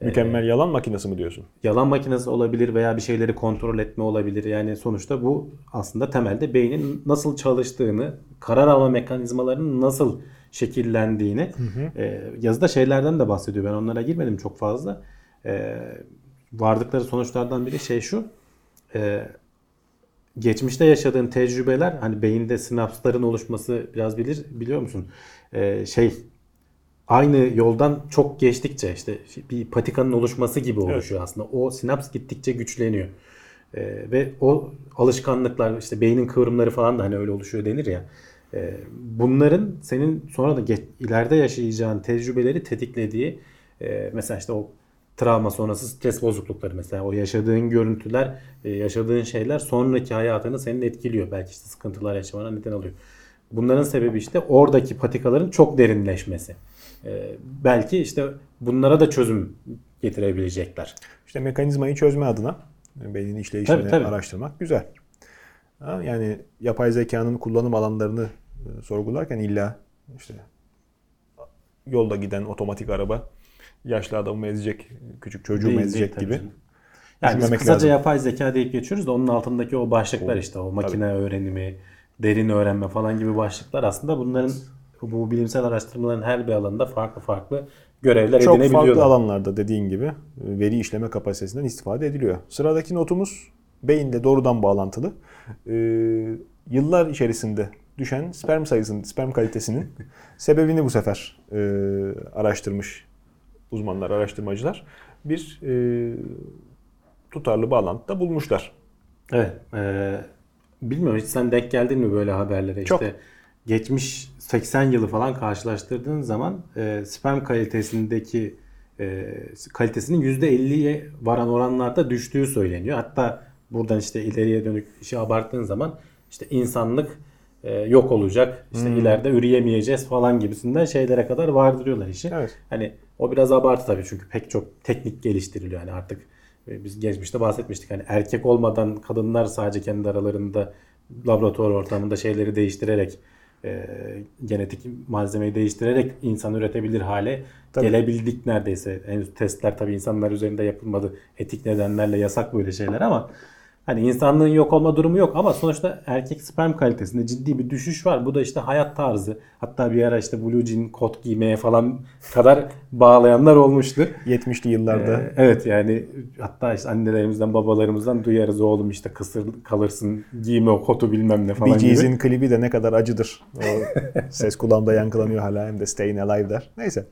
Mükemmel yalan makinesi mi diyorsun? Yalan makinesi olabilir veya bir şeyleri kontrol etme olabilir. Yani sonuçta bu aslında temelde beynin nasıl çalıştığını, karar alma mekanizmalarının nasıl şekillendiğini e, yazıda şeylerden de bahsediyor. Ben onlara girmedim çok fazla. E, vardıkları sonuçlardan biri şey şu. E, geçmişte yaşadığın tecrübeler hani beyinde sinapsların oluşması biraz bilir biliyor musun? E, şey aynı yoldan çok geçtikçe işte bir patikanın oluşması gibi oluşuyor aslında. O sinaps gittikçe güçleniyor. Ee, ve o alışkanlıklar işte beynin kıvrımları falan da hani öyle oluşuyor denir ya. Ee, bunların senin sonra da geç, ileride yaşayacağın tecrübeleri tetiklediği e, mesela işte o travma sonrası stres bozuklukları mesela o yaşadığın görüntüler, e, yaşadığın şeyler sonraki hayatını senin etkiliyor. Belki işte sıkıntılar yaşamana neden oluyor. Bunların sebebi işte oradaki patikaların çok derinleşmesi. Ee, belki işte bunlara da çözüm getirebilecekler. İşte mekanizmayı çözme adına beynin işleyişini Tabii, tabii. araştırmak güzel. Yani yapay zekanın kullanım alanlarını e, sorgularken illa işte yolda giden otomatik araba yaşlı adamı ezecek, küçük çocuğu Değil, ezecek tabii gibi. canım. Yani biz kısaca lazım. yapay zeka deyip geçiyoruz da onun altındaki o başlıklar işte o makine öğrenimi, derin öğrenme falan gibi başlıklar aslında bunların bu bilimsel araştırmaların her bir alanında farklı farklı görevler Çok edinebiliyorlar. farklı alanlarda dediğin gibi e, veri işleme kapasitesinden istifade ediliyor. Sıradaki notumuz beyinle doğrudan bağlantılı. Ee, yıllar içerisinde düşen sperm sayısının, sperm kalitesinin [LAUGHS] sebebini bu sefer e, araştırmış uzmanlar, araştırmacılar. Bir e, tutarlı bağlantıda bulmuşlar. Evet. E, bilmiyorum hiç sen denk geldin mi böyle haberlere? Çok. İşte geçmiş 80 yılı falan karşılaştırdığın zaman e, sperm kalitesindeki e, kalitesinin %50'ye varan oranlarda düştüğü söyleniyor. Hatta buradan işte ileriye dönük işi abarttığın zaman işte insanlık e, yok olacak. işte Hmm. ileride üreyemeyeceğiz falan gibisinden şeylere kadar vardırıyorlar işi. Evet. Hani o biraz abartı tabii çünkü pek çok teknik geliştiriliyor. Yani artık e, biz geçmişte bahsetmiştik. Hani erkek olmadan kadınlar sadece kendi aralarında laboratuvar ortamında şeyleri değiştirerek e, genetik malzemeyi değiştirerek insan üretebilir hale Tabii. gelebildik neredeyse. Henüz testler tabii insanlar üzerinde yapılmadı. Etik nedenlerle yasak böyle şeyler ama hani insanlığın yok olma durumu yok ama sonuçta erkek sperm kalitesinde ciddi bir düşüş var. Bu da işte hayat tarzı. Hatta bir ara işte blue jean kot giymeye falan kadar bağlayanlar olmuştu. 70'li yıllarda Ee, evet yani hatta işte annelerimizden babalarımızdan duyarız oğlum işte kısır kalırsın giyme o kotu bilmem ne falan Bee gibi. Gees'in klibi de ne kadar acıdır. O [LAUGHS] ses kulağımda yankılanıyor hala hem de Staying Alive der. Neyse.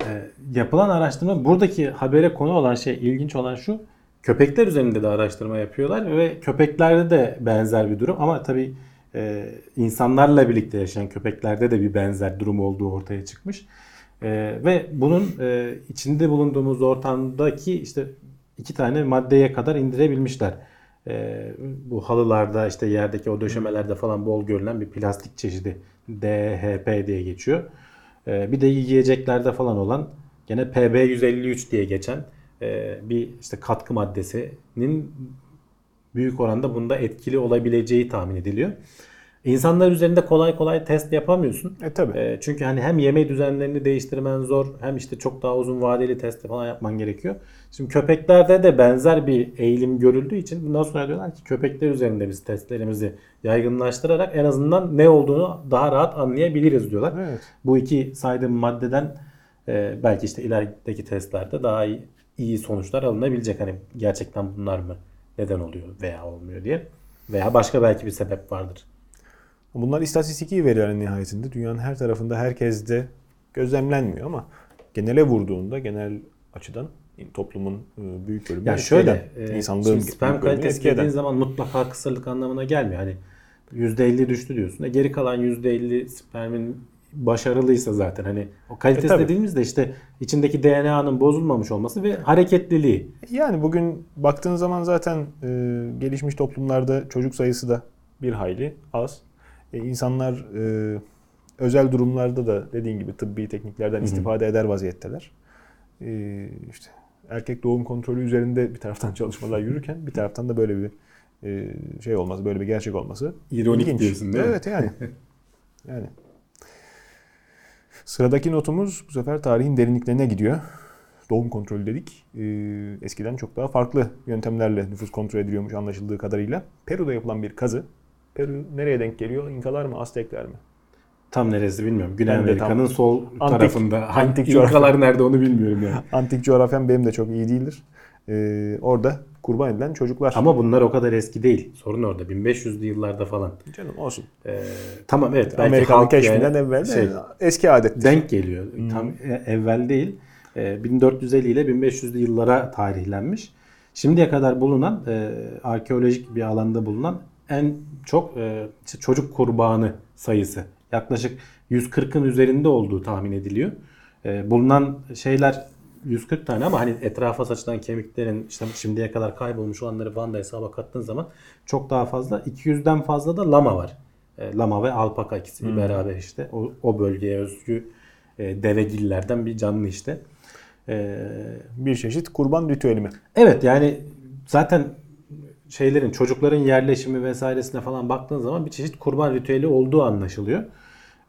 Ee, yapılan araştırma buradaki habere konu olan şey ilginç olan şu köpekler üzerinde de araştırma yapıyorlar ve köpeklerde de benzer bir durum ama tabii e, insanlarla birlikte yaşayan köpeklerde de bir benzer durum olduğu ortaya çıkmış. E, ve bunun e, içinde bulunduğumuz ortamdaki işte iki tane maddeye kadar indirebilmişler. E, bu halılarda işte yerdeki o döşemelerde falan bol görülen bir plastik çeşidi DHP diye geçiyor. Ee, bir de yiyeceklerde falan olan gene PB153 diye geçen e, bir işte katkı maddesinin büyük oranda bunda etkili olabileceği tahmin ediliyor. İnsanlar üzerinde kolay kolay test yapamıyorsun. E tabi. E, çünkü hani hem yeme düzenlerini değiştirmen zor hem işte çok daha uzun vadeli test falan yapman gerekiyor. Şimdi köpeklerde de benzer bir eğilim görüldüğü için bundan sonra diyorlar ki köpekler üzerinde biz testlerimizi yaygınlaştırarak en azından ne olduğunu daha rahat anlayabiliriz diyorlar. Evet. Bu iki saydığım maddeden e, belki işte ilerideki testlerde daha iyi, iyi sonuçlar alınabilecek. Hani gerçekten bunlar mı neden oluyor veya olmuyor diye. Veya başka belki bir sebep vardır. Bunlar istatistiki veriler en nihayetinde. Dünyanın her tarafında herkeste gözlemlenmiyor ama genele vurduğunda genel açıdan toplumun e, büyük bölümü Ya etki şöyle, e, insanlığın sperm kalitesi dediğin zaman mutlaka kısırlık anlamına gelmiyor. Hani %50 düştü diyorsun. E geri kalan %50 spermin başarılıysa zaten hani o kalitesi E, tabii. dediğimizde işte içindeki DNA'nın bozulmamış olması ve hareketliliği. Yani bugün baktığın zaman zaten e, gelişmiş toplumlarda çocuk sayısı da bir hayli az. E, insanlar e, özel durumlarda da dediğin gibi tıbbi tekniklerden istifade eder vaziyetteler. E, işte erkek doğum kontrolü üzerinde bir taraftan çalışmalar yürürken bir taraftan da böyle bir e, şey olması, böyle bir gerçek olması İronik diyorsun, değil mi? Evet yani. [LAUGHS] yani. Sıradaki notumuz bu sefer tarihin derinliklerine gidiyor. Doğum kontrolü dedik. Ee, eskiden çok daha farklı yöntemlerle nüfus kontrol ediliyormuş anlaşıldığı kadarıyla. Peru'da yapılan bir kazı. Peru nereye denk geliyor? İnkalar mı, Aztekler mi? Tam neresi bilmiyorum. Güney Amerika'nın sol Antik- tarafında. Antik coğrafya. İnkalar nerede onu bilmiyorum yani. Antik coğrafyam benim de çok iyi değildir. Ee, orada kurban edilen çocuklar. Ama bunlar o kadar eski değil. Sorun orada. 1500'lü yıllarda falan. Canım olsun. Ee, tamam evet. belki halk keşfinden yani evvel şey, eski adet. denk geliyor. Tam e- evvel değil. E, 1450 ile 1500'lü yıllara tarihlenmiş. Şimdiye kadar bulunan e, arkeolojik bir alanda bulunan en çok e, çocuk kurbanı sayısı yaklaşık 140'ın üzerinde olduğu tahmin ediliyor. E, bulunan şeyler 140 tane ama hani etrafa saçılan kemiklerin işte şimdiye kadar kaybolmuş olanları Van'da hesaba kattığın zaman çok daha fazla 200'den fazla da lama var. E, lama ve alpaka ikisi beraber işte o, o bölgeye özgü e, devegillerden bir canlı işte. E, Bir çeşit kurban ritüeli mi? Evet yani zaten şeylerin çocukların yerleşimi vesairesine falan baktığın zaman bir çeşit kurban ritüeli olduğu anlaşılıyor.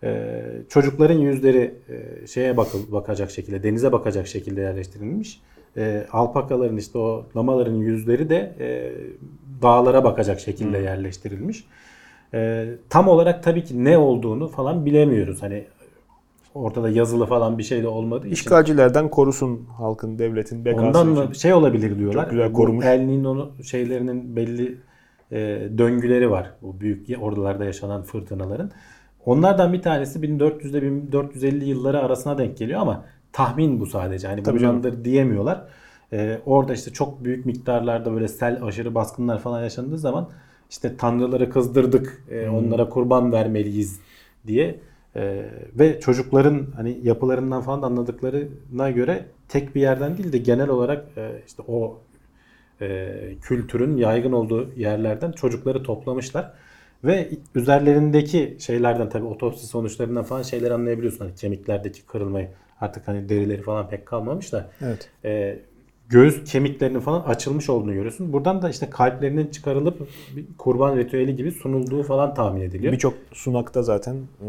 Ee, çocukların yüzleri e, şeye bakıl, bakacak şekilde denize bakacak şekilde yerleştirilmiş. Ee, alpakaların işte o lamaların yüzleri de e, dağlara bakacak şekilde yerleştirilmiş. Ee, tam olarak tabii ki ne olduğunu falan bilemiyoruz. Hani ortada yazılı falan bir şey de olmadığı için. İşgalcilerden korusun halkın, devletin bekası Ondan için. mı şey olabilir diyorlar. Çok güzel Bu korumuş. El Niño şeylerinin belli e, döngüleri var. Bu büyük oralarda yaşanan fırtınaların. Onlardan bir tanesi 1400 ile 1450 yılları arasına denk geliyor ama tahmin bu sadece. Hani bundandır diyemiyorlar. E, orada işte çok büyük miktarlarda böyle sel aşırı baskınlar falan yaşandığı zaman işte tanrıları kızdırdık, e, Hmm. onlara kurban vermeliyiz diye e, ve çocukların hani yapılarından falan da anladıklarına göre tek bir yerden değil de genel olarak e, işte o e, kültürün yaygın olduğu yerlerden çocukları toplamışlar. Ve üzerlerindeki şeylerden tabii otopsi sonuçlarından falan şeyler anlayabiliyorsun. Hani kemiklerdeki kırılmayı artık hani derileri falan pek kalmamış da Evet. e, göğüs kemiklerinin falan açılmış olduğunu görüyorsun. Buradan da işte kalplerinin çıkarılıp bir kurban ritüeli gibi sunulduğu falan tahmin ediliyor. Birçok sunakta zaten e,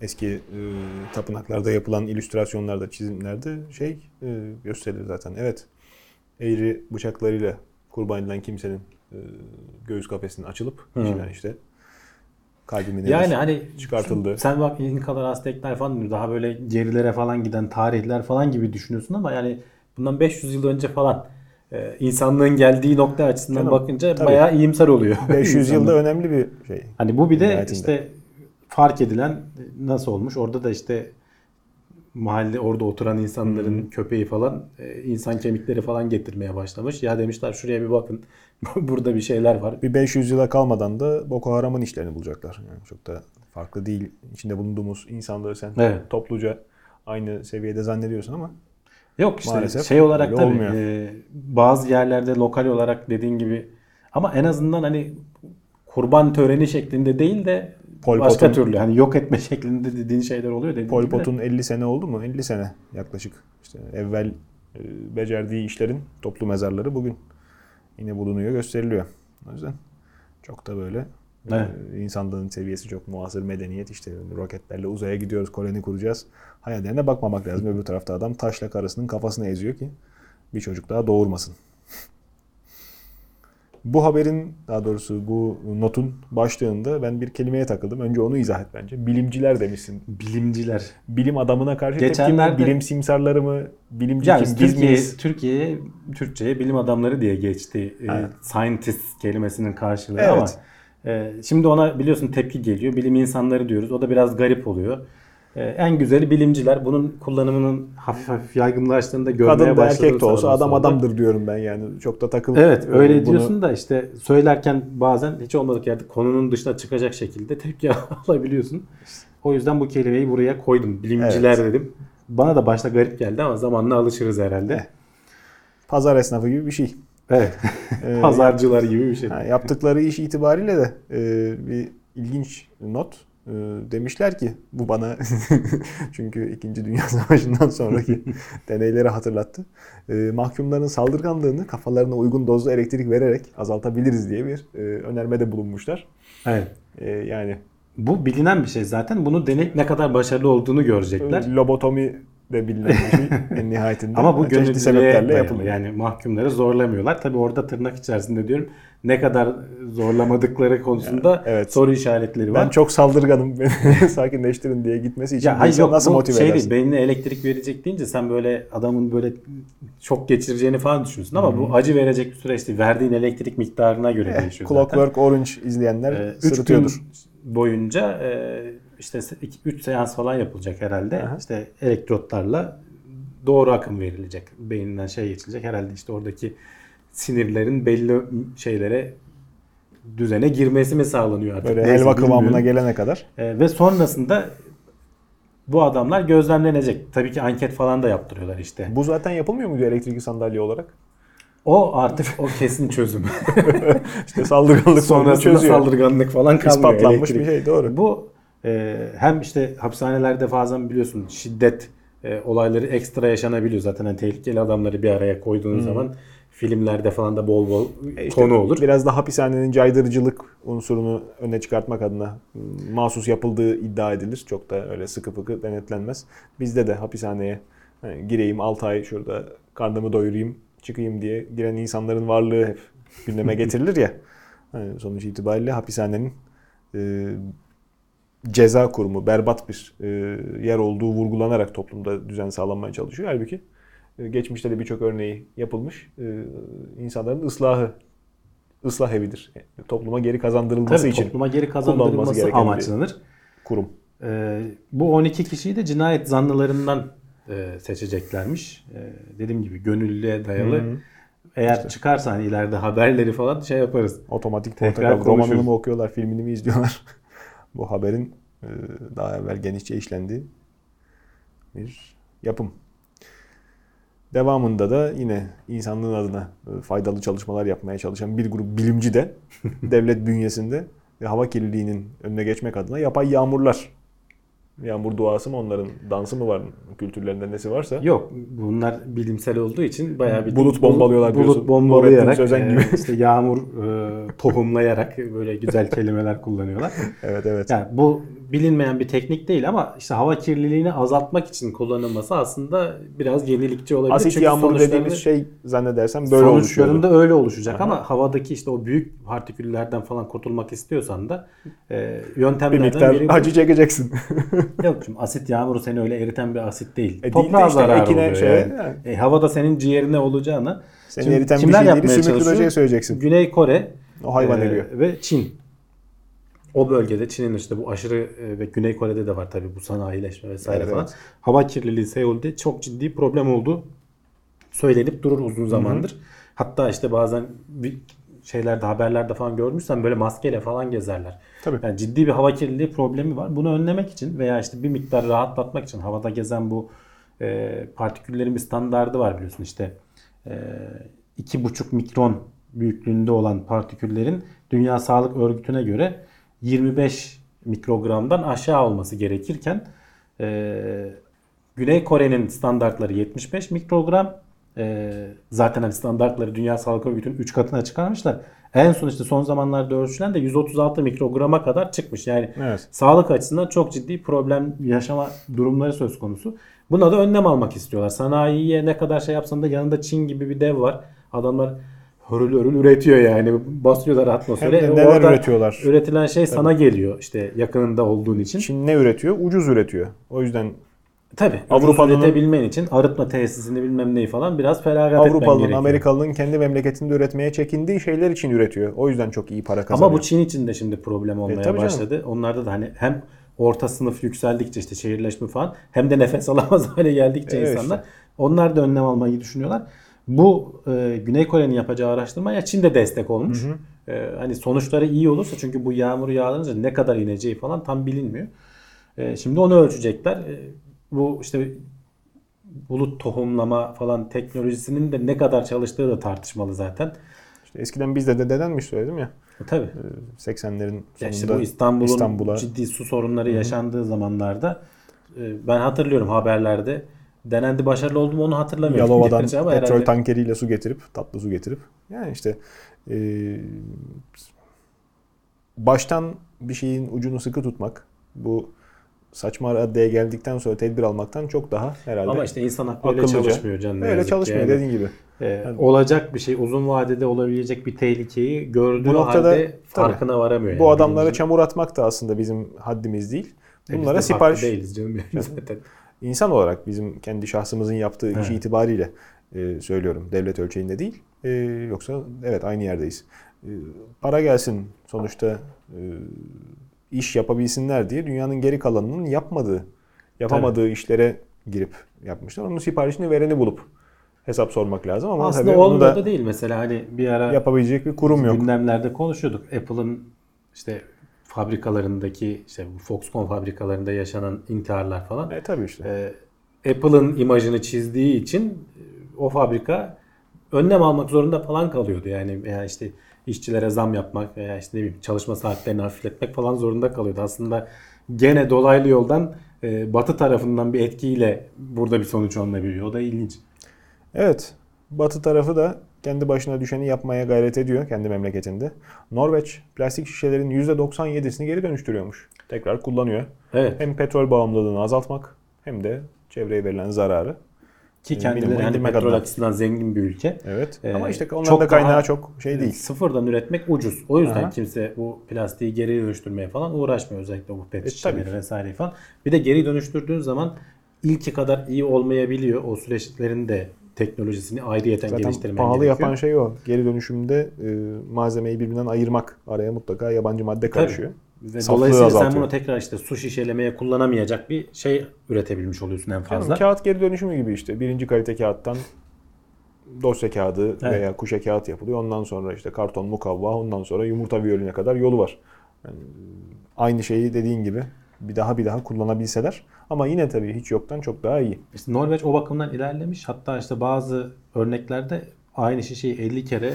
eski e, tapınaklarda yapılan illüstrasyonlarda, çizimlerde şey e, gösterilir zaten. Evet. Eğri bıçaklarıyla kurban edilen kimsenin göğüs kafesinin açılıp içinden işte kalbimin Yani hani çıkartıldı. Sen bak İnkalar, Aztekler falan daha böyle gerilere falan giden tarihler falan gibi düşünüyorsun ama yani bundan 500 yıl önce falan e, insanlığın geldiği nokta açısından Canım, bakınca tabii. bayağı iyimser oluyor. [LAUGHS] 500 İnsanlık. yılda önemli bir şey. Hani bu bir de işte fark edilen nasıl olmuş? Orada da işte mahalle orada oturan insanların köpeği falan e, insan kemikleri falan getirmeye başlamış. Ya demişler şuraya bir bakın. [LAUGHS] Burada bir şeyler var. Bir 500 yıla kalmadan da Boko Haram'ın işlerini bulacaklar. Yani çok da farklı değil. İçinde bulunduğumuz insanları sen Evet. topluca aynı seviyede zannediyorsun ama Yok işte Maalesef şey olarak tabii olmuyor. e, bazı yerlerde lokal olarak dediğin gibi ama en azından hani kurban töreni şeklinde değil de Pol başka Pot'un- türlü hani yok etme [LAUGHS] şeklinde dediğin şeyler oluyor dediğin Pol. Pot'un 50 sene oldu mu? 50 sene yaklaşık. İşte evvel e, becerdiği işlerin toplu mezarları bugün yine bulunuyor, gösteriliyor. O yüzden çok da böyle Evet. Ee, insanlığın seviyesi çok muasır medeniyet işte roketlerle uzaya gidiyoruz koloni kuracağız. Hayallerine bakmamak lazım. Öbür tarafta adam taşla karısının kafasını eziyor ki bir çocuk daha doğurmasın. Bu haberin daha doğrusu bu notun başlığında ben bir kelimeye takıldım. Önce onu izah et bence. Bilimciler demişsin. Bilimciler. Bilim adamına karşı? Geçenlerde- Bilim simsarları mı? Bilimci Ya kim? biz Biz Türkiye, Türkçe'ye bilim adamları diye geçti. Ee, Evet. scientist kelimesinin karşılığı Evet. ama e, şimdi ona biliyorsun tepki geliyor. Bilim insanları diyoruz. O da biraz garip oluyor. E, en güzeli bilimciler. Bunun kullanımının hafif hafif yaygınlaştığını da görmeye Kadın da erkek de olsa adam adamdır diyorum ben yani. Çok da takıl. Evet öyle Bunu- diyorsun da işte söylerken bazen hiç olmadık yerde konunun dışına çıkacak şekilde tepki [LAUGHS] alabiliyorsun. O yüzden bu kelimeyi buraya koydum. Bilimciler dedim. Bana da başta garip geldi ama zamanla alışırız herhalde. Pazar esnafı gibi bir şey. Evet. [LAUGHS] Ee, Pazarcılar gibi bir şey. Ha, yaptıkları iş itibariyle de e, bir ilginç not. E, demişler ki bu bana [LAUGHS] çünkü 2. Dünya [LAUGHS] Savaşı'ndan sonraki [LAUGHS] deneyleri hatırlattı. E, mahkumların saldırganlığını kafalarına uygun dozlu elektrik vererek azaltabiliriz diye bir e, önermede bulunmuşlar. Evet. E, yani Bu bilinen bir şey zaten. Bunu deneyip ne kadar başarılı olduğunu görecekler. lobotomi de bilinen bir şey [LAUGHS] en nihayetinde. Ama bu gönüllülüğe sebeplerle yapılıyor. Yani mahkumları zorlamıyorlar. Tabi orada tırnak içerisinde diyorum ne kadar zorlamadıkları konusunda [LAUGHS] evet. soru işaretleri var. Ben çok saldırganım beni [LAUGHS] sakinleştirin diye gitmesi için ya hayır yok nasıl motive şey edersin? değil beynine elektrik verecek deyince sen böyle adamın böyle çok geçireceğini falan düşünürsün ama bu acı verecek bir süreç değil. Verdiğin elektrik miktarına göre Eh, değişiyor zaten. Clockwork Orange izleyenler Ee, üç gün sırıtıyordur. boyunca e, işte 3 seans falan yapılacak herhalde. Aha. İşte elektrotlarla doğru akım verilecek. Beyninden şey geçilecek. Herhalde işte oradaki sinirlerin belli şeylere düzene girmesi mi sağlanıyor artık? Böyle Neyse, helva kıvamına bilmiyorum. gelene kadar. E, ve sonrasında bu adamlar gözlemlenecek. Tabii ki anket falan da yaptırıyorlar işte. Bu zaten yapılmıyor muydu elektrikli sandalye olarak? O artık o kesin çözüm. [LAUGHS] İşte saldırganlık [LAUGHS] Sonrasında çözüyor. saldırganlık falan kalmıyor. İspatlanmış elektrik. bir şey doğru. Bu e, hem işte hapishanelerde bazen biliyorsun şiddet e, olayları ekstra yaşanabiliyor. Zaten hani tehlikeli adamları bir araya koyduğun zaman filmlerde falan da bol bol E işte konu olur. Biraz da hapishanenin caydırıcılık unsurunu öne çıkartmak adına mahsus yapıldığı iddia edilir. Çok da öyle sıkı fıkı denetlenmez. Bizde de hapishaneye hani gireyim 6 ay şurada karnımı doyurayım çıkayım diye giren insanların varlığı hep gündeme [LAUGHS] getirilir ya. Hani sonuç itibariyle hapishanenin e, ceza kurumu berbat bir e, yer olduğu vurgulanarak toplumda düzen sağlanmaya çalışıyor. Halbuki e, geçmişte de birçok örneği yapılmış. E, insanların ıslahı ıslah evidir. E, Topluma geri kazandırılması Tabii için topluma geri kazandırılması amaçlanır. kurum. E, bu 12 kişiyi de cinayet zanlılarından e, seçeceklermiş. E, dediğim gibi gönüllüye dayalı. Hı hı. Eğer çıkarsa hani ileride haberleri falan şey yaparız. Otomatik Tekrar romanını mı okuyorlar, filmini mi izliyorlar? [LAUGHS] Bu haberin e, daha evvel genişçe işlendiği bir yapım. Devamında da yine insanlığın adına e, faydalı çalışmalar yapmaya çalışan bir grup bilimci de [LAUGHS] devlet bünyesinde hava kirliliğinin önüne geçmek adına yapay yağmurlar. Yağmur duası mı onların dansı mı var kültürlerinde nesi varsa. Yok bunlar bilimsel olduğu için bayağı bir Bulut bombalıyorlar bulut diyorsun. bombalayarak Nurettin Sözen e, gibi. işte yağmur e, tohumlayarak böyle güzel kelimeler kullanıyorlar. [LAUGHS] Evet evet. Yani bu bilinmeyen bir teknik değil ama işte hava kirliliğini azaltmak için kullanılması aslında biraz yenilikçi olabilir. Asit Çünkü yağmuru sonuçlarını- dediğimiz şey zannedersem böyle oluşuyordu. sonuçlarında öyle oluşacak Aha. ama havadaki işte o büyük partiküllerden falan kurtulmak istiyorsan da e, Bir yöntemlerden miktar biri acı çekeceksin. [LAUGHS] Yok şimdi asit yağmuru seni öyle eriten bir asit değil. E değil de Toprağa işte zarar ekine oluyor şeye, yani. yani. E, havada senin ciğerine olacağına Seni Şimdi eriten bir şey değil, sümüklü böceğe söyleyeceksin. Güney Kore O hayvan e, ve Çin. O bölgede Çin'in işte bu aşırı e, ve Güney Kore'de de var tabii bu sanayileşme vesaire Evet, falan. evet. Hava kirliliği Seul'de çok ciddi problem oldu. Söylenip durur uzun zamandır. Hatta işte bazen bir şeylerde haberlerde falan görmüşsen böyle maskeyle falan gezerler. Tabii. Yani ciddi bir hava kirliliği problemi var. Bunu önlemek için veya işte bir miktar rahatlatmak için havada gezen bu e, partiküllerin bir standardı var biliyorsun işte e, iki buçuk mikron büyüklüğünde olan partiküllerin Dünya Sağlık Örgütü'ne göre 25 mikrogramdan aşağı olması gerekirken e, Güney Kore'nin standartları 75 mikrogram, e, zaten hani standartları Dünya Sağlık Örgütü'nün 3 katına çıkarmışlar. En son işte son zamanlarda ölçülen de 136 mikrograma kadar çıkmış. Yani Evet. sağlık açısından çok ciddi problem yaşama durumları söz konusu. Buna da önlem almak istiyorlar. Sanayiye ne kadar şey yapsan da yanında Çin gibi bir dev var. Adamlar hörül hörül üretiyor yani. Basıyorlar Hem atmosfere. de E, neler orada üretiyorlar. Üretilen şey sana geliyor işte yakınında olduğun için. Çin ne üretiyor? Ucuz üretiyor. O yüzden Tabii. Avrupa'nın- üretebilmen için arıtma tesisini bilmem neyi falan biraz feragat etmen Avrupalı'nın, gerekiyor. Amerikalı'nın kendi memleketinde üretmeye çekindiği şeyler için üretiyor. O yüzden çok iyi para kazanıyor. Ama bu Çin için de şimdi problem olmaya E, tabii canım. başladı. Onlarda da hani hem orta sınıf yükseldikçe işte şehirleşme falan hem de nefes [LAUGHS] alamaz hale geldikçe Evet insanlar işte. onlar da önlem almayı düşünüyorlar. Bu e, Güney Kore'nin yapacağı araştırmaya Çin de destek olmuş. E, hani sonuçları iyi olursa çünkü bu yağmuru yağdırınca ne kadar ineceği falan tam bilinmiyor. E, şimdi onu ölçecekler. E, bu işte bulut tohumlama falan teknolojisinin de ne kadar çalıştığı da tartışmalı zaten. İşte eskiden bizde de dedenmiş söyledim ya. E, tabii. 80'lerin sonunda Ya işte bu İstanbul'un İstanbul'a ciddi su sorunları yaşandığı zamanlarda e, ben hatırlıyorum haberlerde denendi başarılı oldu mu onu hatırlamıyorum. Yalova'dan petrol herhalde- tankeriyle su getirip, tatlı su getirip. Yani işte e, baştan bir şeyin ucunu sıkı tutmak bu saçma raddeye geldikten sonra tedbir almaktan çok daha herhalde Ama işte insan aklı öyle çalışmıyor canım. Öyle çalışmıyor yani. dediğin gibi. E, olacak bir şey uzun vadede olabilecek bir tehlikeyi gördüğü Bu noktada halde farkına varamıyor. Bu yani. adamlara Birinci- çamur atmak da aslında bizim haddimiz değil. E, Bunlara farklı sipariş değiliz canım yani zaten. İnsan olarak bizim kendi şahsımızın yaptığı iş Evet. itibariyle e, söylüyorum. Devlet ölçeğinde değil. E, yoksa evet aynı yerdeyiz. E, para gelsin sonuçta e, iş yapabilsinler diye dünyanın geri kalanının yapmadığı, yapamadığı işlere girip yapmışlar. Onun siparişini vereni bulup hesap sormak lazım ama Aslında tabii onu olmuyor da da değil mesela hani bir ara yapabilecek bir kurum yok. Gündemlerde konuşuyorduk. Apple'ın işte fabrikalarındaki işte Foxconn fabrikalarında yaşanan intiharlar falan. E tabii işte. Ee, Apple'ın imajını çizdiği için e, o fabrika önlem almak zorunda falan kalıyordu. Yani veya işte işçilere zam yapmak veya işte ne bileyim çalışma saatlerini hafifletmek falan zorunda kalıyordu. Aslında gene dolaylı yoldan e, batı tarafından bir etkiyle burada bir sonuç alınabiliyor. O da ilginç. Evet. Batı tarafı da kendi başına düşeni yapmaya gayret ediyor kendi memleketinde. Norveç plastik şişelerin %97'sini geri dönüştürüyormuş. Tekrar kullanıyor. Evet. Hem petrol bağımlılığını azaltmak hem de çevreye verilen zararı. Ki e, kendileri hani petrol adına. açısından zengin bir ülke. Evet. Ee, Ama işte onların çok da kaynağı çok şey değil. Sıfırdan üretmek ucuz. O yüzden Aha. kimse bu plastiği geri dönüştürmeye falan uğraşmıyor. Özellikle bu pet E, şişeleri tabii. vesaire falan. Bir de geri dönüştürdüğün zaman ilki kadar iyi olmayabiliyor. O süreçlerin de teknolojisini ayrıyeten Zaten geliştirmen pahalı gerekiyor. yapan şey o. Geri dönüşümde e, malzemeyi birbirinden ayırmak. Araya mutlaka yabancı madde karışıyor. Ve dolayısıyla sen azaltıyor. bunu tekrar işte su şişelemeye kullanamayacak bir şey üretebilmiş oluyorsun en fazla. kağıt geri dönüşümü gibi işte. Birinci kalite kağıttan dosya kağıdı Evet. veya kuşe kağıt yapılıyor. Ondan sonra işte karton mukavva, ondan sonra yumurta viyolüne kadar yolu var. Yani aynı şeyi dediğin gibi bir daha bir daha kullanabilseler. Ama yine tabii hiç yoktan çok daha iyi. İşte Norveç o bakımdan ilerlemiş. Hatta işte bazı örneklerde aynı şişeyi 50 kere e,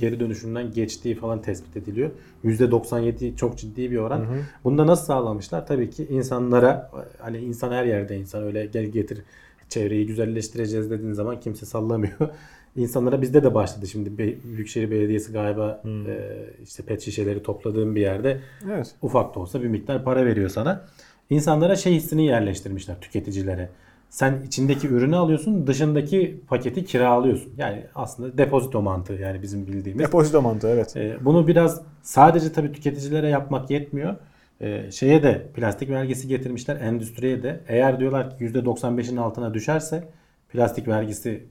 geri dönüşümden geçtiği falan tespit ediliyor. %97 çok ciddi bir oran. Bunu da nasıl sağlamışlar? Tabii ki insanlara hani insan her yerde insan öyle gel getir çevreyi güzelleştireceğiz dediğin zaman kimse sallamıyor. İnsanlara bizde de başladı şimdi Be- Büyükşehir Belediyesi galiba e, işte pet şişeleri topladığım bir yerde Evet. ufak da olsa bir miktar para veriyor sana. İnsanlara şey hissini yerleştirmişler tüketicilere. Sen içindeki ürünü alıyorsun, dışındaki paketi kiralıyorsun. Yani aslında depozito mantığı yani bizim bildiğimiz. Depozito mantığı evet. Ee, bunu biraz sadece tabii tüketicilere yapmak yetmiyor. Ee, şeye de plastik vergisi getirmişler endüstriye de. Eğer diyorlar ki %95'in altına düşerse plastik vergisi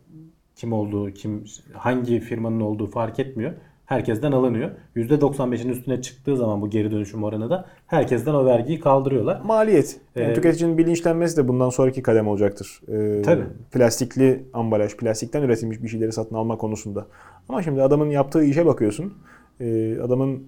kim olduğu, kim hangi firmanın olduğu fark etmiyor. Herkesten alınıyor. %95'in üstüne çıktığı zaman bu geri dönüşüm oranı da herkesten o vergiyi kaldırıyorlar. Maliyet. Yani Ee, tüketicinin bilinçlenmesi de bundan sonraki kadem olacaktır. Ee, Tabii. Plastikli ambalaj, plastikten üretilmiş bir şeyleri satın alma konusunda. Ama şimdi adamın yaptığı işe bakıyorsun. Ee, adamın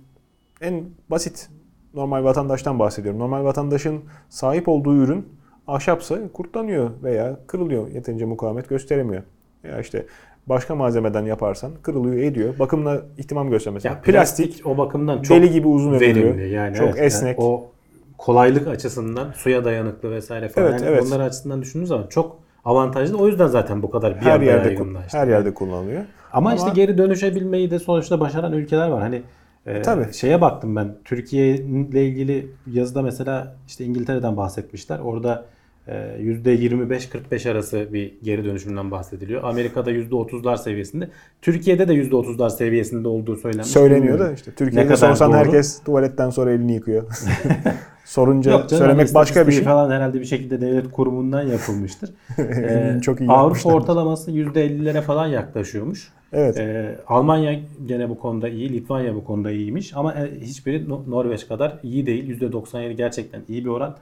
en basit normal vatandaştan bahsediyorum. Normal vatandaşın sahip olduğu ürün ahşapsa kurtlanıyor veya kırılıyor. Yeterince mukavemet gösteremiyor. Veya işte başka malzemeden yaparsan kırılıyor, ediyor. Bakımına ihtimam göstermesi. Ya plastik, o bakımdan çok deli gibi uzun ömürlü. yani çok evet, yani esnek. o kolaylık açısından suya dayanıklı vesaire falan. Evet, Yani evet. Onlar açısından düşündüğünüz zaman çok avantajlı. O yüzden zaten bu kadar bir her yerde yaygınlaştı. her yerde kullanılıyor. Ama, işte geri dönüşebilmeyi de sonuçta başaran ülkeler var. Hani e, Tabii. şeye baktım ben. Türkiye ile ilgili yazıda mesela işte İngiltere'den bahsetmişler. Orada %25-45 arası bir geri dönüşümden bahsediliyor. Amerika'da %30'lar seviyesinde. Türkiye'de de %30'lar seviyesinde olduğu söylenmiş. söyleniyor da işte Türkiye'de kadar sorsan doğru? herkes tuvaletten sonra elini yıkıyor. [LAUGHS] Sorunca Yok canım, söylemek başka bir şey. falan herhalde bir şekilde devlet kurumundan yapılmıştır. [LAUGHS] Ee, Çok iyi Avrupa ortalaması %50'lere falan yaklaşıyormuş. Evet. Ee, Almanya gene bu konuda iyi, Litvanya bu konuda iyiymiş ama e, hiçbiri No- Norveç kadar iyi değil. %97 gerçekten iyi bir oran.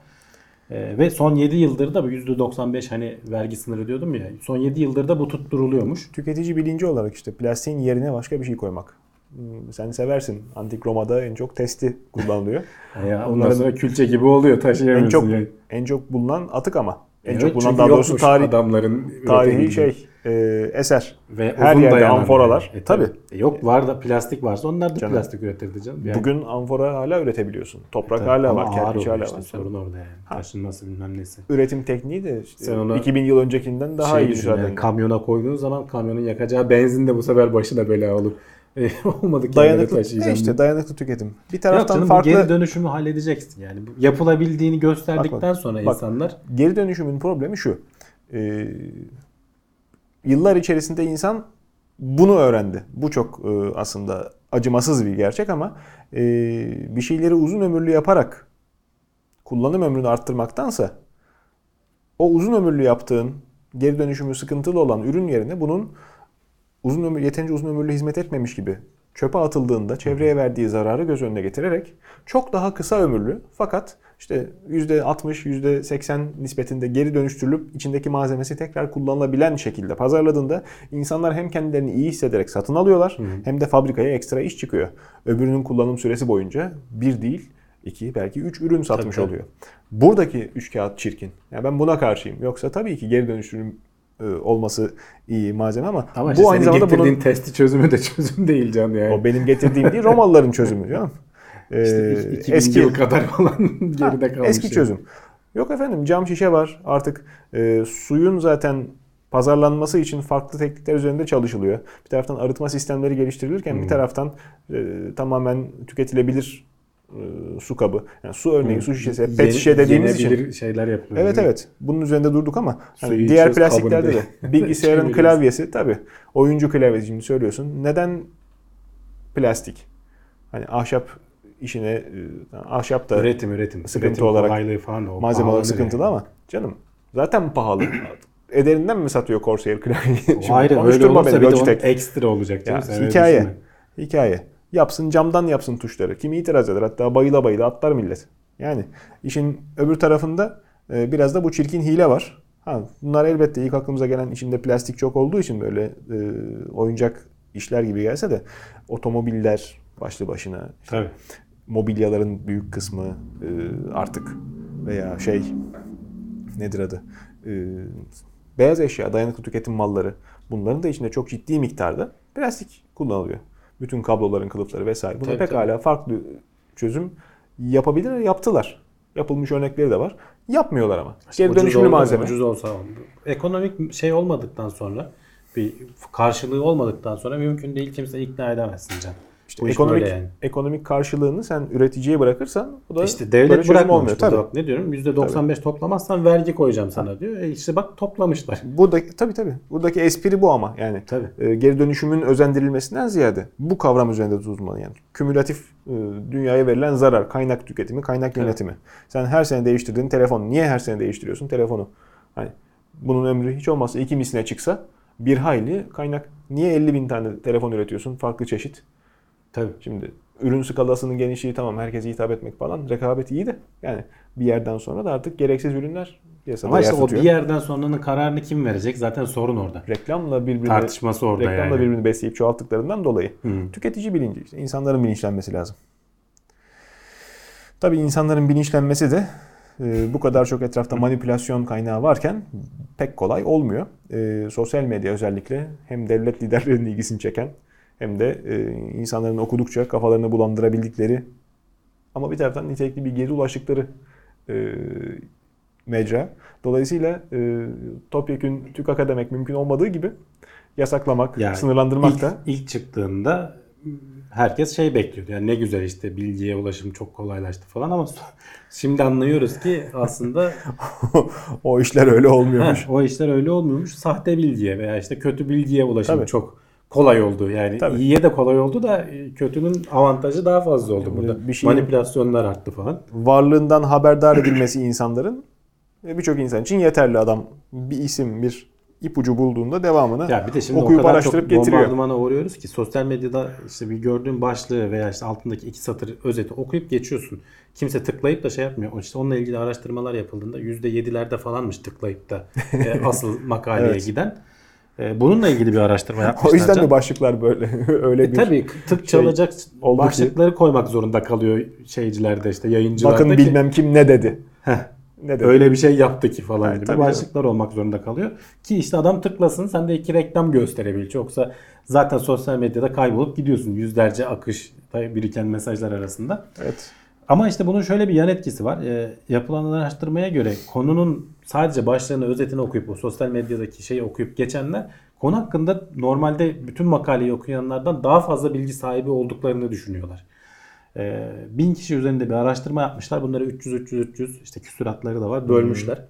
Ee, ve son 7 yıldır da bu %95 hani vergi sınırı diyordum ya. Son 7 yıldır da bu tutturuluyormuş. Tüketici bilinci olarak işte plastiğin yerine başka bir şey koymak. Hmm, Sen seversin. Antik Roma'da en çok testi kullanılıyor. [LAUGHS] Ya, Onların sonra külçe gibi oluyor en taşıyamıyorsun. çok yani. en çok bulunan atık ama. En Evet, çok bulunan çünkü daha doğrusu tarih, adamların tarihi şey e, eser. Ve Her yerde dayanan amforalar. E, tabii. E, yok var da plastik varsa onlar da Canım. plastik üretirdi canım. Yani, Bugün amfora hala üretebiliyorsun. Toprak tabii. hala Ama var, ağır kerpiç hala işte, var. Sorun orada yani. Taşınması bilmem nesi. Üretim tekniği de işte Sen onu 2000 yıl öncekinden daha şey iyi düşün, zaten. yani kamyona koyduğun zaman kamyonun yakacağı benzin de bu sefer başına bela olur. [LAUGHS] Olmadık dayanıklı taşıyacağım. e işte dayanıklı tüketim. Bir taraftan canım farklı geri dönüşümü halledeceksin yani. Yapılabildiğini gösterdikten Bak, bak. sonra Bak. insanlar Geri dönüşümün problemi şu. Ee, yıllar içerisinde insan bunu öğrendi. Bu çok e, aslında acımasız bir gerçek ama e, bir şeyleri uzun ömürlü yaparak kullanım ömrünü arttırmaktansa o uzun ömürlü yaptığın geri dönüşümü sıkıntılı olan ürün yerine bunun uzun ömür yeterince uzun ömürlü hizmet etmemiş gibi çöpe atıldığında çevreye verdiği zararı göz önüne getirerek çok daha kısa ömürlü fakat işte %60, %80 nispetinde geri dönüştürülüp içindeki malzemesi tekrar kullanılabilen şekilde pazarladığında insanlar hem kendilerini iyi hissederek satın alıyorlar hem de fabrikaya ekstra iş çıkıyor. Öbürünün kullanım süresi boyunca bir değil, iki belki üç ürün satmış tabii. oluyor. Buradaki üç kağıt çirkin. Yani ben buna karşıyım. Yoksa tabii ki geri dönüştürüm olması iyi malzeme ama, ama işte bu aynı zamanda getirdiğin bunun testi çözümü de [LAUGHS] çözüm değil canım yani. o benim getirdiğim değil Romalıların çözümü canım. Ee, İşte 2000 eski yıl kadar falan [LAUGHS] geride kalmış. eski yani. çözüm. Yok efendim cam şişe var. Artık e, suyun zaten pazarlanması için farklı teknikler üzerinde çalışılıyor. Bir taraftan arıtma sistemleri geliştirilirken Hmm. bir taraftan e, tamamen tüketilebilir e, su kabı. Yani su örneği, su şişesi, pet Yeni- şişe dediğimiz için. şeyler yapılıyor. Evet evet. Bunun üzerinde durduk ama hani diğer plastiklerde de [LAUGHS] bilgisayarın klavyesi tabii. Oyuncu klavyesi şimdi söylüyorsun. Neden plastik? Hani ahşap işine e, ahşap da Üretim üretim. Sıkıntı üretim olarak falan da o malzeme olarak sıkıntılı yani. ama canım zaten pahalı. [CLEARS THROAT] Ederinden mi satıyor Corsair klavyeyi? [LAUGHS] Ayrı öyle olursa beni bir de ekstra olacak. Ya, hikaye. Hikaye. Yapsın camdan yapsın tuşları. Kimi itiraz eder hatta bayıla bayıla atlar millet. Yani işin öbür tarafında e, biraz da bu çirkin hile var. Ha, bunlar elbette ilk aklımıza gelen içinde plastik çok olduğu için böyle e, oyuncak işler gibi gelse de otomobiller başlı başına Tabii. mobilyaların büyük kısmı e, artık veya şey nedir adı E, beyaz eşya dayanıklı tüketim malları bunların da içinde çok ciddi miktarda plastik kullanılıyor. Bütün kabloların kılıfları vesaire. Buna Tabii, pekala farklı çözüm yapabilir yaptılar. Yapılmış örnekleri de var. Yapmıyorlar ama. Geri Ucuz dönüşümlü malzeme. Ucuz olsa. Ekonomik şey olmadıktan sonra bir karşılığı olmadıktan sonra mümkün değil kimse ikna edemezsin can. İşte Bu ekonomik yani. ekonomik karşılığını sen üreticiye bırakırsan bu da İşte devlet burada Tabii. bak ne diyorum %95 toplamazsan vergi koyacağım sana diyor. E işte bak toplamışlar. [LAUGHS] Buradaki tabii tabii. Buradaki espri bu ama yani Tabii. e, geri dönüşümün özendirilmesinden ziyade bu kavram üzerinde tutulmalı yani. Kümülatif e, dünyaya verilen zarar, kaynak tüketimi, kaynak yönetimi. Sen her sene değiştirdiğin telefon, niye her sene değiştiriyorsun telefonu? Hani bunun ömrü hiç olmazsa iki misline çıksa bir hayli kaynak. Niye 50 bin tane telefon üretiyorsun farklı çeşit? Tabii. Şimdi ürün skalasının genişliği tamam herkese hitap etmek falan rekabet iyi de yani bir yerden sonra da artık gereksiz ürünler piyasada Ama yer işte o tutuyor. bir yerden sonranın kararını kim verecek? Zaten sorun orada. reklamla birbirini Tartışması orada reklamla yani. birbirini besleyip çoğalttıklarından dolayı Hı. tüketici bilinci işte insanların bilinçlenmesi lazım. Tabii insanların bilinçlenmesi de e, bu kadar çok etrafta manipülasyon kaynağı varken pek kolay olmuyor. E, sosyal medya özellikle hem devlet liderlerinin ilgisini çeken hem de e, insanların okudukça kafalarını bulandırabildikleri ama bir taraftan nitelikli bir geri ulaştıkları e, mecra. Dolayısıyla e, topyekün TÜKAK'a demek mümkün olmadığı gibi yasaklamak, Yani sınırlandırmak ilk, da ilk çıktığında herkes şey bekliyordu. Yani ne güzel işte bilgiye ulaşım çok kolaylaştı falan ama şimdi anlıyoruz ki aslında [LAUGHS] o işler öyle olmuyormuş. o işler öyle olmuyormuş. Sahte bilgiye veya işte kötü bilgiye ulaşım Tabii. çok kolay oldu. Yani Tabii. iyiye de kolay oldu da e, kötünün avantajı daha fazla oldu Yani burada. bir şeyin- Manipülasyonlar arttı falan. Varlığından haberdar edilmesi insanların ve birçok insan için yeterli adam bir isim, bir ipucu bulduğunda devamını Ya bir de şimdi okuyup o kadar araştırıp çok getiriyor. bombardımana uğruyoruz ki sosyal medyada işte bir gördüğün başlığı veya işte altındaki iki satır özeti okuyup geçiyorsun. Kimse tıklayıp da şey yapmıyor. İşte onunla ilgili araştırmalar yapıldığında %7'lerde falanmış tıklayıp da e, [LAUGHS] asıl makaleye Evet. giden. E, bununla ilgili bir araştırma [LAUGHS] yapmışlar. O yüzden mi başlıklar böyle [LAUGHS] öyle E bir tabii tık çalacak oldu ki- başlıkları koymak zorunda kalıyor şeycilerde işte yayıncılarda bakın ki, bilmem kim ne dedi. Heh, Ne dedi? öyle bir şey yaptı ki falan Evet, gibi tabii başlıklar olmak zorunda kalıyor. Ki işte adam tıklasın sen de iki reklam gösterebil. Yoksa zaten sosyal medyada kaybolup gidiyorsun yüzlerce akış biriken mesajlar arasında. Evet. Ama işte bunun şöyle bir yan etkisi var. E, yapılan araştırmaya göre konunun sadece başlığını, özetini okuyup o sosyal medyadaki şeyi okuyup geçenler konu hakkında normalde bütün makaleyi okuyanlardan daha fazla bilgi sahibi olduklarını düşünüyorlar. E, bin kişi üzerinde bir araştırma yapmışlar. Bunları 300 300 300 işte küsuratları da var. Bölmüşler.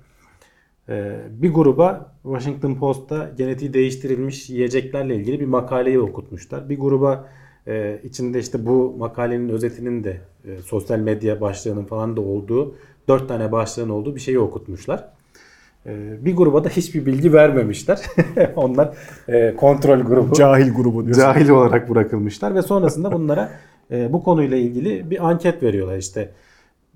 E, bir gruba Washington Post'ta genetiği değiştirilmiş yiyeceklerle ilgili bir makaleyi okutmuşlar. Bir gruba e, içinde işte bu makalenin özetinin de e, sosyal medya başlığının falan da olduğu dört tane başlığın olduğu bir şeyi okutmuşlar. E, bir gruba da hiçbir bilgi vermemişler. [LAUGHS] Onlar e, kontrol grubu. Cahil grubu diyorsun. Cahil olarak bırakılmışlar ve sonrasında bunlara e, bu konuyla ilgili bir anket veriyorlar işte.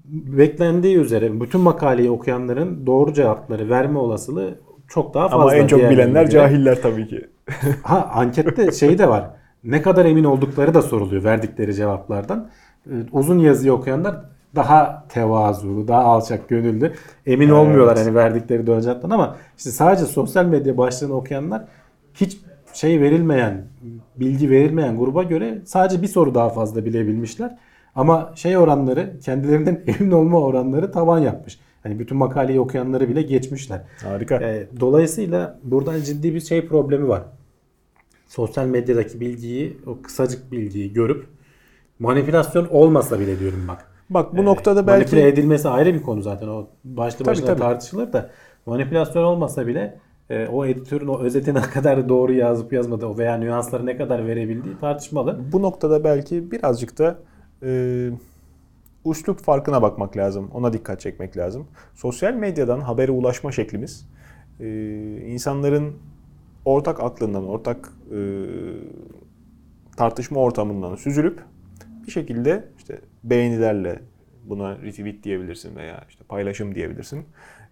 Beklendiği üzere bütün makaleyi okuyanların doğru cevapları verme olasılığı çok daha fazla. Ama en çok bilenler göre. cahiller tabii ki. Ha ankette şey de var. Ne kadar emin oldukları da soruluyor verdikleri cevaplardan. Ee, Uzun yazıyı okuyanlar daha tevazulu, daha alçak gönüllü. Emin olmuyorlar hani verdikleri cevaptan ama işte sadece sosyal medya başlığını okuyanlar hiç şey verilmeyen, bilgi verilmeyen gruba göre sadece bir soru daha fazla bilebilmişler. Ama şey oranları, kendilerinden [LAUGHS] emin olma oranları tavan yapmış. Hani bütün makaleyi okuyanları bile geçmişler. Harika. E, dolayısıyla buradan ciddi bir şey problemi var. Sosyal medyadaki bilgiyi, o kısacık bilgiyi görüp manipülasyon olmasa bile diyorum bak. Bak bu E, noktada Manipüle belki edilmesi ayrı bir konu zaten. O başlı Tabii, başına tabii. tartışılır da manipülasyon olmasa bile e, o editörün o özeti ne [LAUGHS] kadar doğru yazıp yazmadığı o veya nüansları ne kadar verebildiği tartışmalı. bu noktada belki birazcık da e, üslup farkına bakmak lazım. Ona dikkat çekmek lazım. Sosyal medyadan habere ulaşma şeklimiz e, insanların ortak aklından, ortak e, tartışma ortamından süzülüp bir şekilde işte beğenilerle buna retweet diyebilirsin veya işte paylaşım diyebilirsin.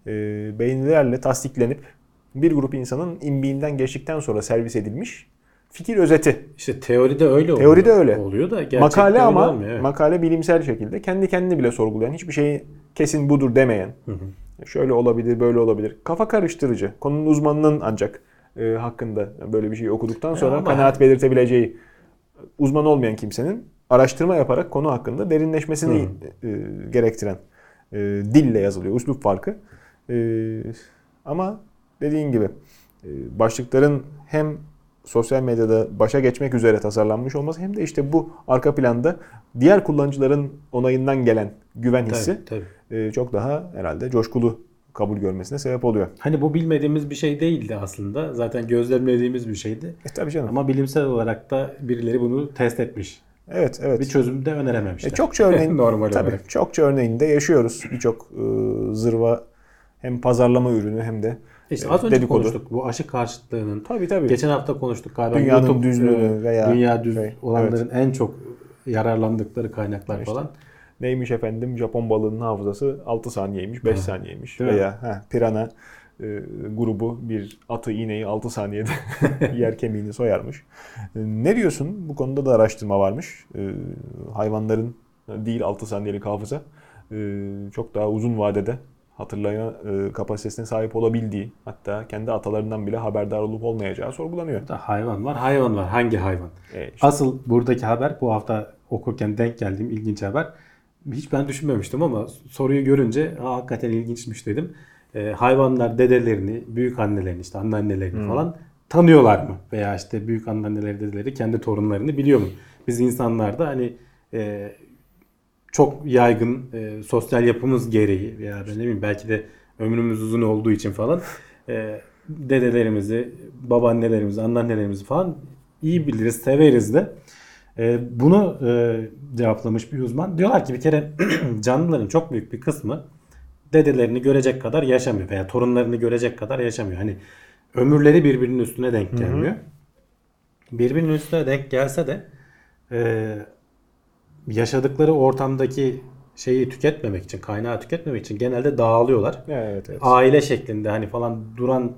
E, beğenilerle tasdiklenip bir grup insanın imbiğinden geçtikten sonra servis edilmiş fikir özeti. İşte teoride öyle oluyor. Teoride öyle. oluyor da gerçekte Makale ama olmuyor, evet. makale bilimsel şekilde kendi kendini bile sorgulayan, hiçbir şeyi kesin budur demeyen. Şöyle olabilir, böyle olabilir. Kafa karıştırıcı. Konunun uzmanının ancak e, hakkında böyle bir şey okuduktan sonra ama- kanaat belirtebileceği uzman olmayan kimsenin araştırma yaparak konu hakkında derinleşmesini e, gerektiren e, dille yazılıyor. Üslup farkı. E, ama dediğin gibi e, başlıkların hem sosyal medyada başa geçmek üzere tasarlanmış olması hem de işte bu arka planda diğer kullanıcıların onayından gelen güven hissi Tabii, tabii. e, çok daha herhalde coşkulu kabul görmesine sebep oluyor. Hani bu bilmediğimiz bir şey değildi aslında. Zaten gözlemlediğimiz bir şeydi. E tabii canım. Ama bilimsel olarak da birileri bunu test etmiş. evet, evet. Bir çözüm de önerememişler. E, çokça örneğin [LAUGHS] Normal tabii, olarak. çokça örneğinde yaşıyoruz. Birçok e, zırva hem pazarlama ürünü hem de İşte e, az önce dedikodu. konuştuk bu aşı karşıtlığının. Tabii tabii. Geçen hafta konuştuk galiba. Dünyanın YouTube, düzlüğünü e, veya dünya düz şey, olanların en çok yararlandıkları kaynaklar İşte. falan. Neymiş efendim Japon balığının hafızası 6 saniyeymiş, 5 saniyeymiş Değil mi? veya heh, pirana e, grubu bir atı iğneyi 6 saniyede [LAUGHS] yer kemiğini soyarmış. E, ne diyorsun? Bu konuda da araştırma varmış. E, hayvanların değil 6 saniyelik hafıza e, çok daha uzun vadede hatırlama e, kapasitesine sahip olabildiği hatta kendi atalarından bile haberdar olup olmayacağı sorgulanıyor. Da hayvan var, hayvan var. Hangi hayvan? E, işte Asıl buradaki haber bu hafta okurken denk geldiğim ilginç haber. Hiç ben düşünmemiştim ama soruyu görünce Aa, hakikaten ilginçmiş dedim. e, hayvanlar dedelerini, büyük annelerini, işte anneannelerini falan tanıyorlar mı? Veya işte büyük anneanneleri, dedeleri kendi torunlarını biliyor mu? Biz insanlarda hani e, çok yaygın e, sosyal yapımız gereği veya ben ne bileyim belki de ömrümüz uzun olduğu için falan e, dedelerimizi, babaannelerimizi, anneannelerimizi falan iyi biliriz, severiz de. E, bunu e, cevaplamış bir uzman. Diyorlar ki bir kere [CLEARS THROAT] canlıların çok büyük bir kısmı dedelerini görecek kadar yaşamıyor veya torunlarını görecek kadar yaşamıyor. Hani ömürleri birbirinin üstüne denk gelmiyor. Birbirinin üstüne denk gelse de e, yaşadıkları ortamdaki şeyi tüketmemek için, kaynağı tüketmemek için genelde dağılıyorlar. Evet, evet. Aile şeklinde hani falan duran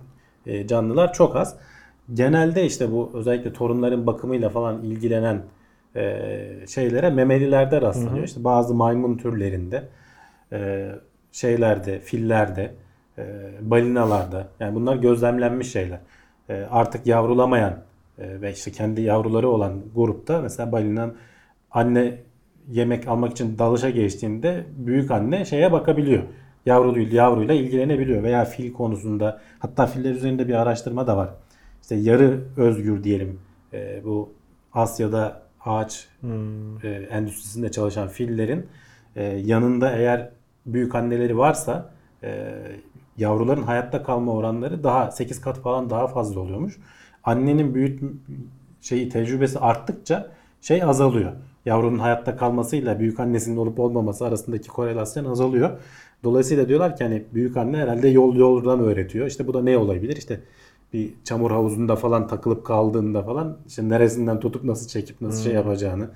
e, canlılar çok az. Genelde işte bu özellikle torunların bakımıyla falan ilgilenen e, şeylere memelilerde rastlanıyor. İşte bazı maymun türlerinde, e, şeylerde, fillerde, e, balinalarda. Yani bunlar gözlemlenmiş şeyler. E, artık yavrulamayan e, ve işte kendi yavruları olan grupta mesela balina anne yemek almak için dalışa geçtiğinde büyük anne şeye bakabiliyor. Yavru yavruyla ilgilenebiliyor veya fil konusunda hatta filler üzerinde bir araştırma da var. İşte yarı özgür diyelim e, bu Asya'da ağaç e, endüstrisinde çalışan fillerin e, yanında eğer büyük anneleri varsa e, yavruların hayatta kalma oranları daha 8 kat falan daha fazla oluyormuş. Annenin büyüt şeyi tecrübesi arttıkça şey azalıyor. Yavrunun hayatta kalmasıyla büyük annesinin olup olmaması arasındaki korelasyon azalıyor. Dolayısıyla diyorlar ki hani büyük anne herhalde yol yoldan öğretiyor. İşte bu da ne olabilir? İşte bir çamur havuzunda falan takılıp kaldığında falan işte neresinden tutup nasıl çekip nasıl şey yapacağını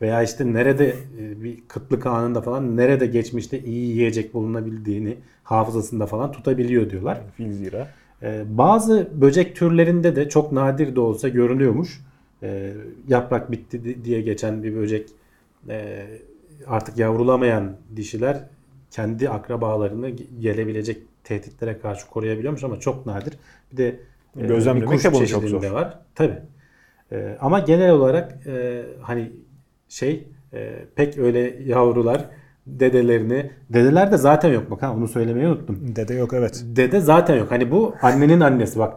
veya işte nerede e, bir kıtlık anında falan nerede geçmişte iyi yiyecek bulunabildiğini hafızasında falan tutabiliyor diyorlar. Fil zira. Ee, bazı böcek türlerinde de çok nadir de olsa görünüyormuş. Ee, yaprak bitti di- diye geçen bir böcek e, artık yavrulamayan dişiler kendi akrabalarını ge- gelebilecek tehditlere karşı koruyabiliyormuş ama çok nadir. Bir de e, Gözlemlemek bir kuş de bunu çok zor. var. Tabii. Ee, ama genel olarak e, hani şey e, pek öyle yavrular dedelerini dedeler de zaten yok bak ha onu söylemeyi unuttum. Dede yok evet. Dede zaten yok. Hani bu annenin annesi bak.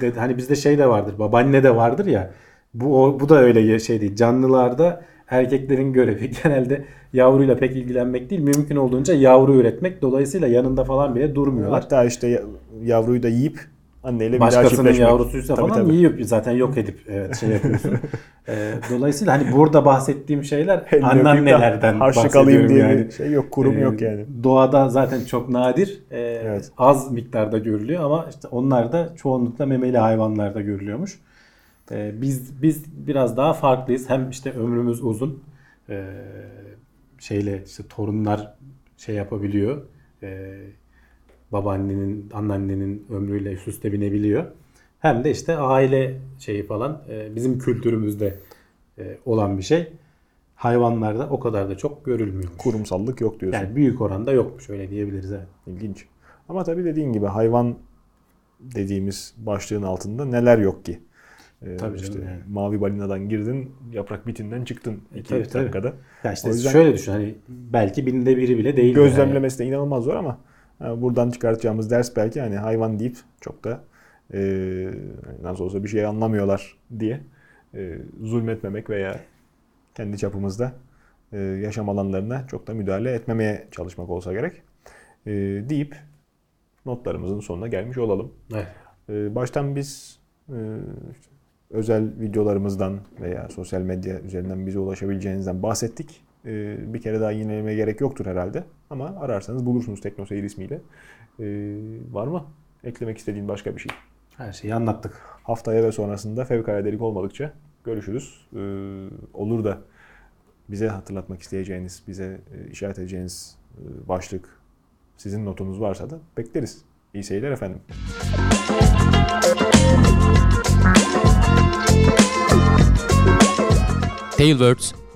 De- de- hani bizde şey de vardır. Babaanne de vardır ya. Bu o, bu da öyle şey değil. Canlılarda erkeklerin görevi [LAUGHS] genelde yavruyla pek ilgilenmek değil. Mümkün olduğunca yavru üretmek. Dolayısıyla yanında falan bile durmuyorlar. Hatta işte ya- yavruyu da yiyip anneyle bir daha Başkasının çiftleşmek. yavrusuysa Tabii, falan tabii. yiyor zaten yok edip evet şey yapıyorsun. [LAUGHS] Ee, dolayısıyla hani burada bahsettiğim şeyler [LAUGHS] anneannelerden harçlık alayım diye yani. bir şey yok. Kurum Ee, yok yani. Doğada zaten çok nadir. e, Evet. Az miktarda görülüyor ama işte onlar da çoğunlukla memeli hayvanlarda görülüyormuş. E, biz biz biraz daha farklıyız. Hem işte ömrümüz uzun. e, şeyle işte torunlar şey yapabiliyor. E, babaannenin, anneannenin ömrüyle üst üste binebiliyor. Hem de işte aile şeyi falan e, bizim kültürümüzde e, olan bir şey. Hayvanlarda o kadar da çok görülmüyor. Kurumsallık yok diyorsun. Yani büyük oranda yokmuş öyle diyebiliriz evet. İlginç. Ama tabii dediğin gibi hayvan dediğimiz başlığın altında neler yok ki? Ee, Tabii işte canım yani. mavi balinadan girdin, yaprak bitinden çıktın iki tabii, tabii. dakikada. Ya işte O yüzden- şöyle düşün hani belki binde biri bile değil. Gözlemlemesi de inanılmaz zor ama buradan çıkartacağımız ders belki hani hayvan deyip çok da e, nasıl olsa bir şey anlamıyorlar diye e, zulmetmemek veya kendi çapımızda e, yaşam alanlarına çok da müdahale etmemeye çalışmak olsa gerek e, deyip notlarımızın sonuna gelmiş olalım. Evet. Ee, Baştan biz e, işte özel videolarımızdan veya sosyal medya üzerinden bize ulaşabileceğinizden bahsettik. Ee, Bir kere daha yinelemeye gerek yoktur herhalde. Ama ararsanız bulursunuz TeknoSeyir ismiyle. Ee, Var mı eklemek istediğin başka bir şey? Her şeyi anlattık. Haftaya ve sonrasında fevkaladelik olmadıkça görüşürüz. Ee, Olur da bize hatırlatmak isteyeceğiniz, bize e, işaret edeceğiniz e, başlık, sizin notunuz varsa da bekleriz. İyi seyirler efendim. Tailwords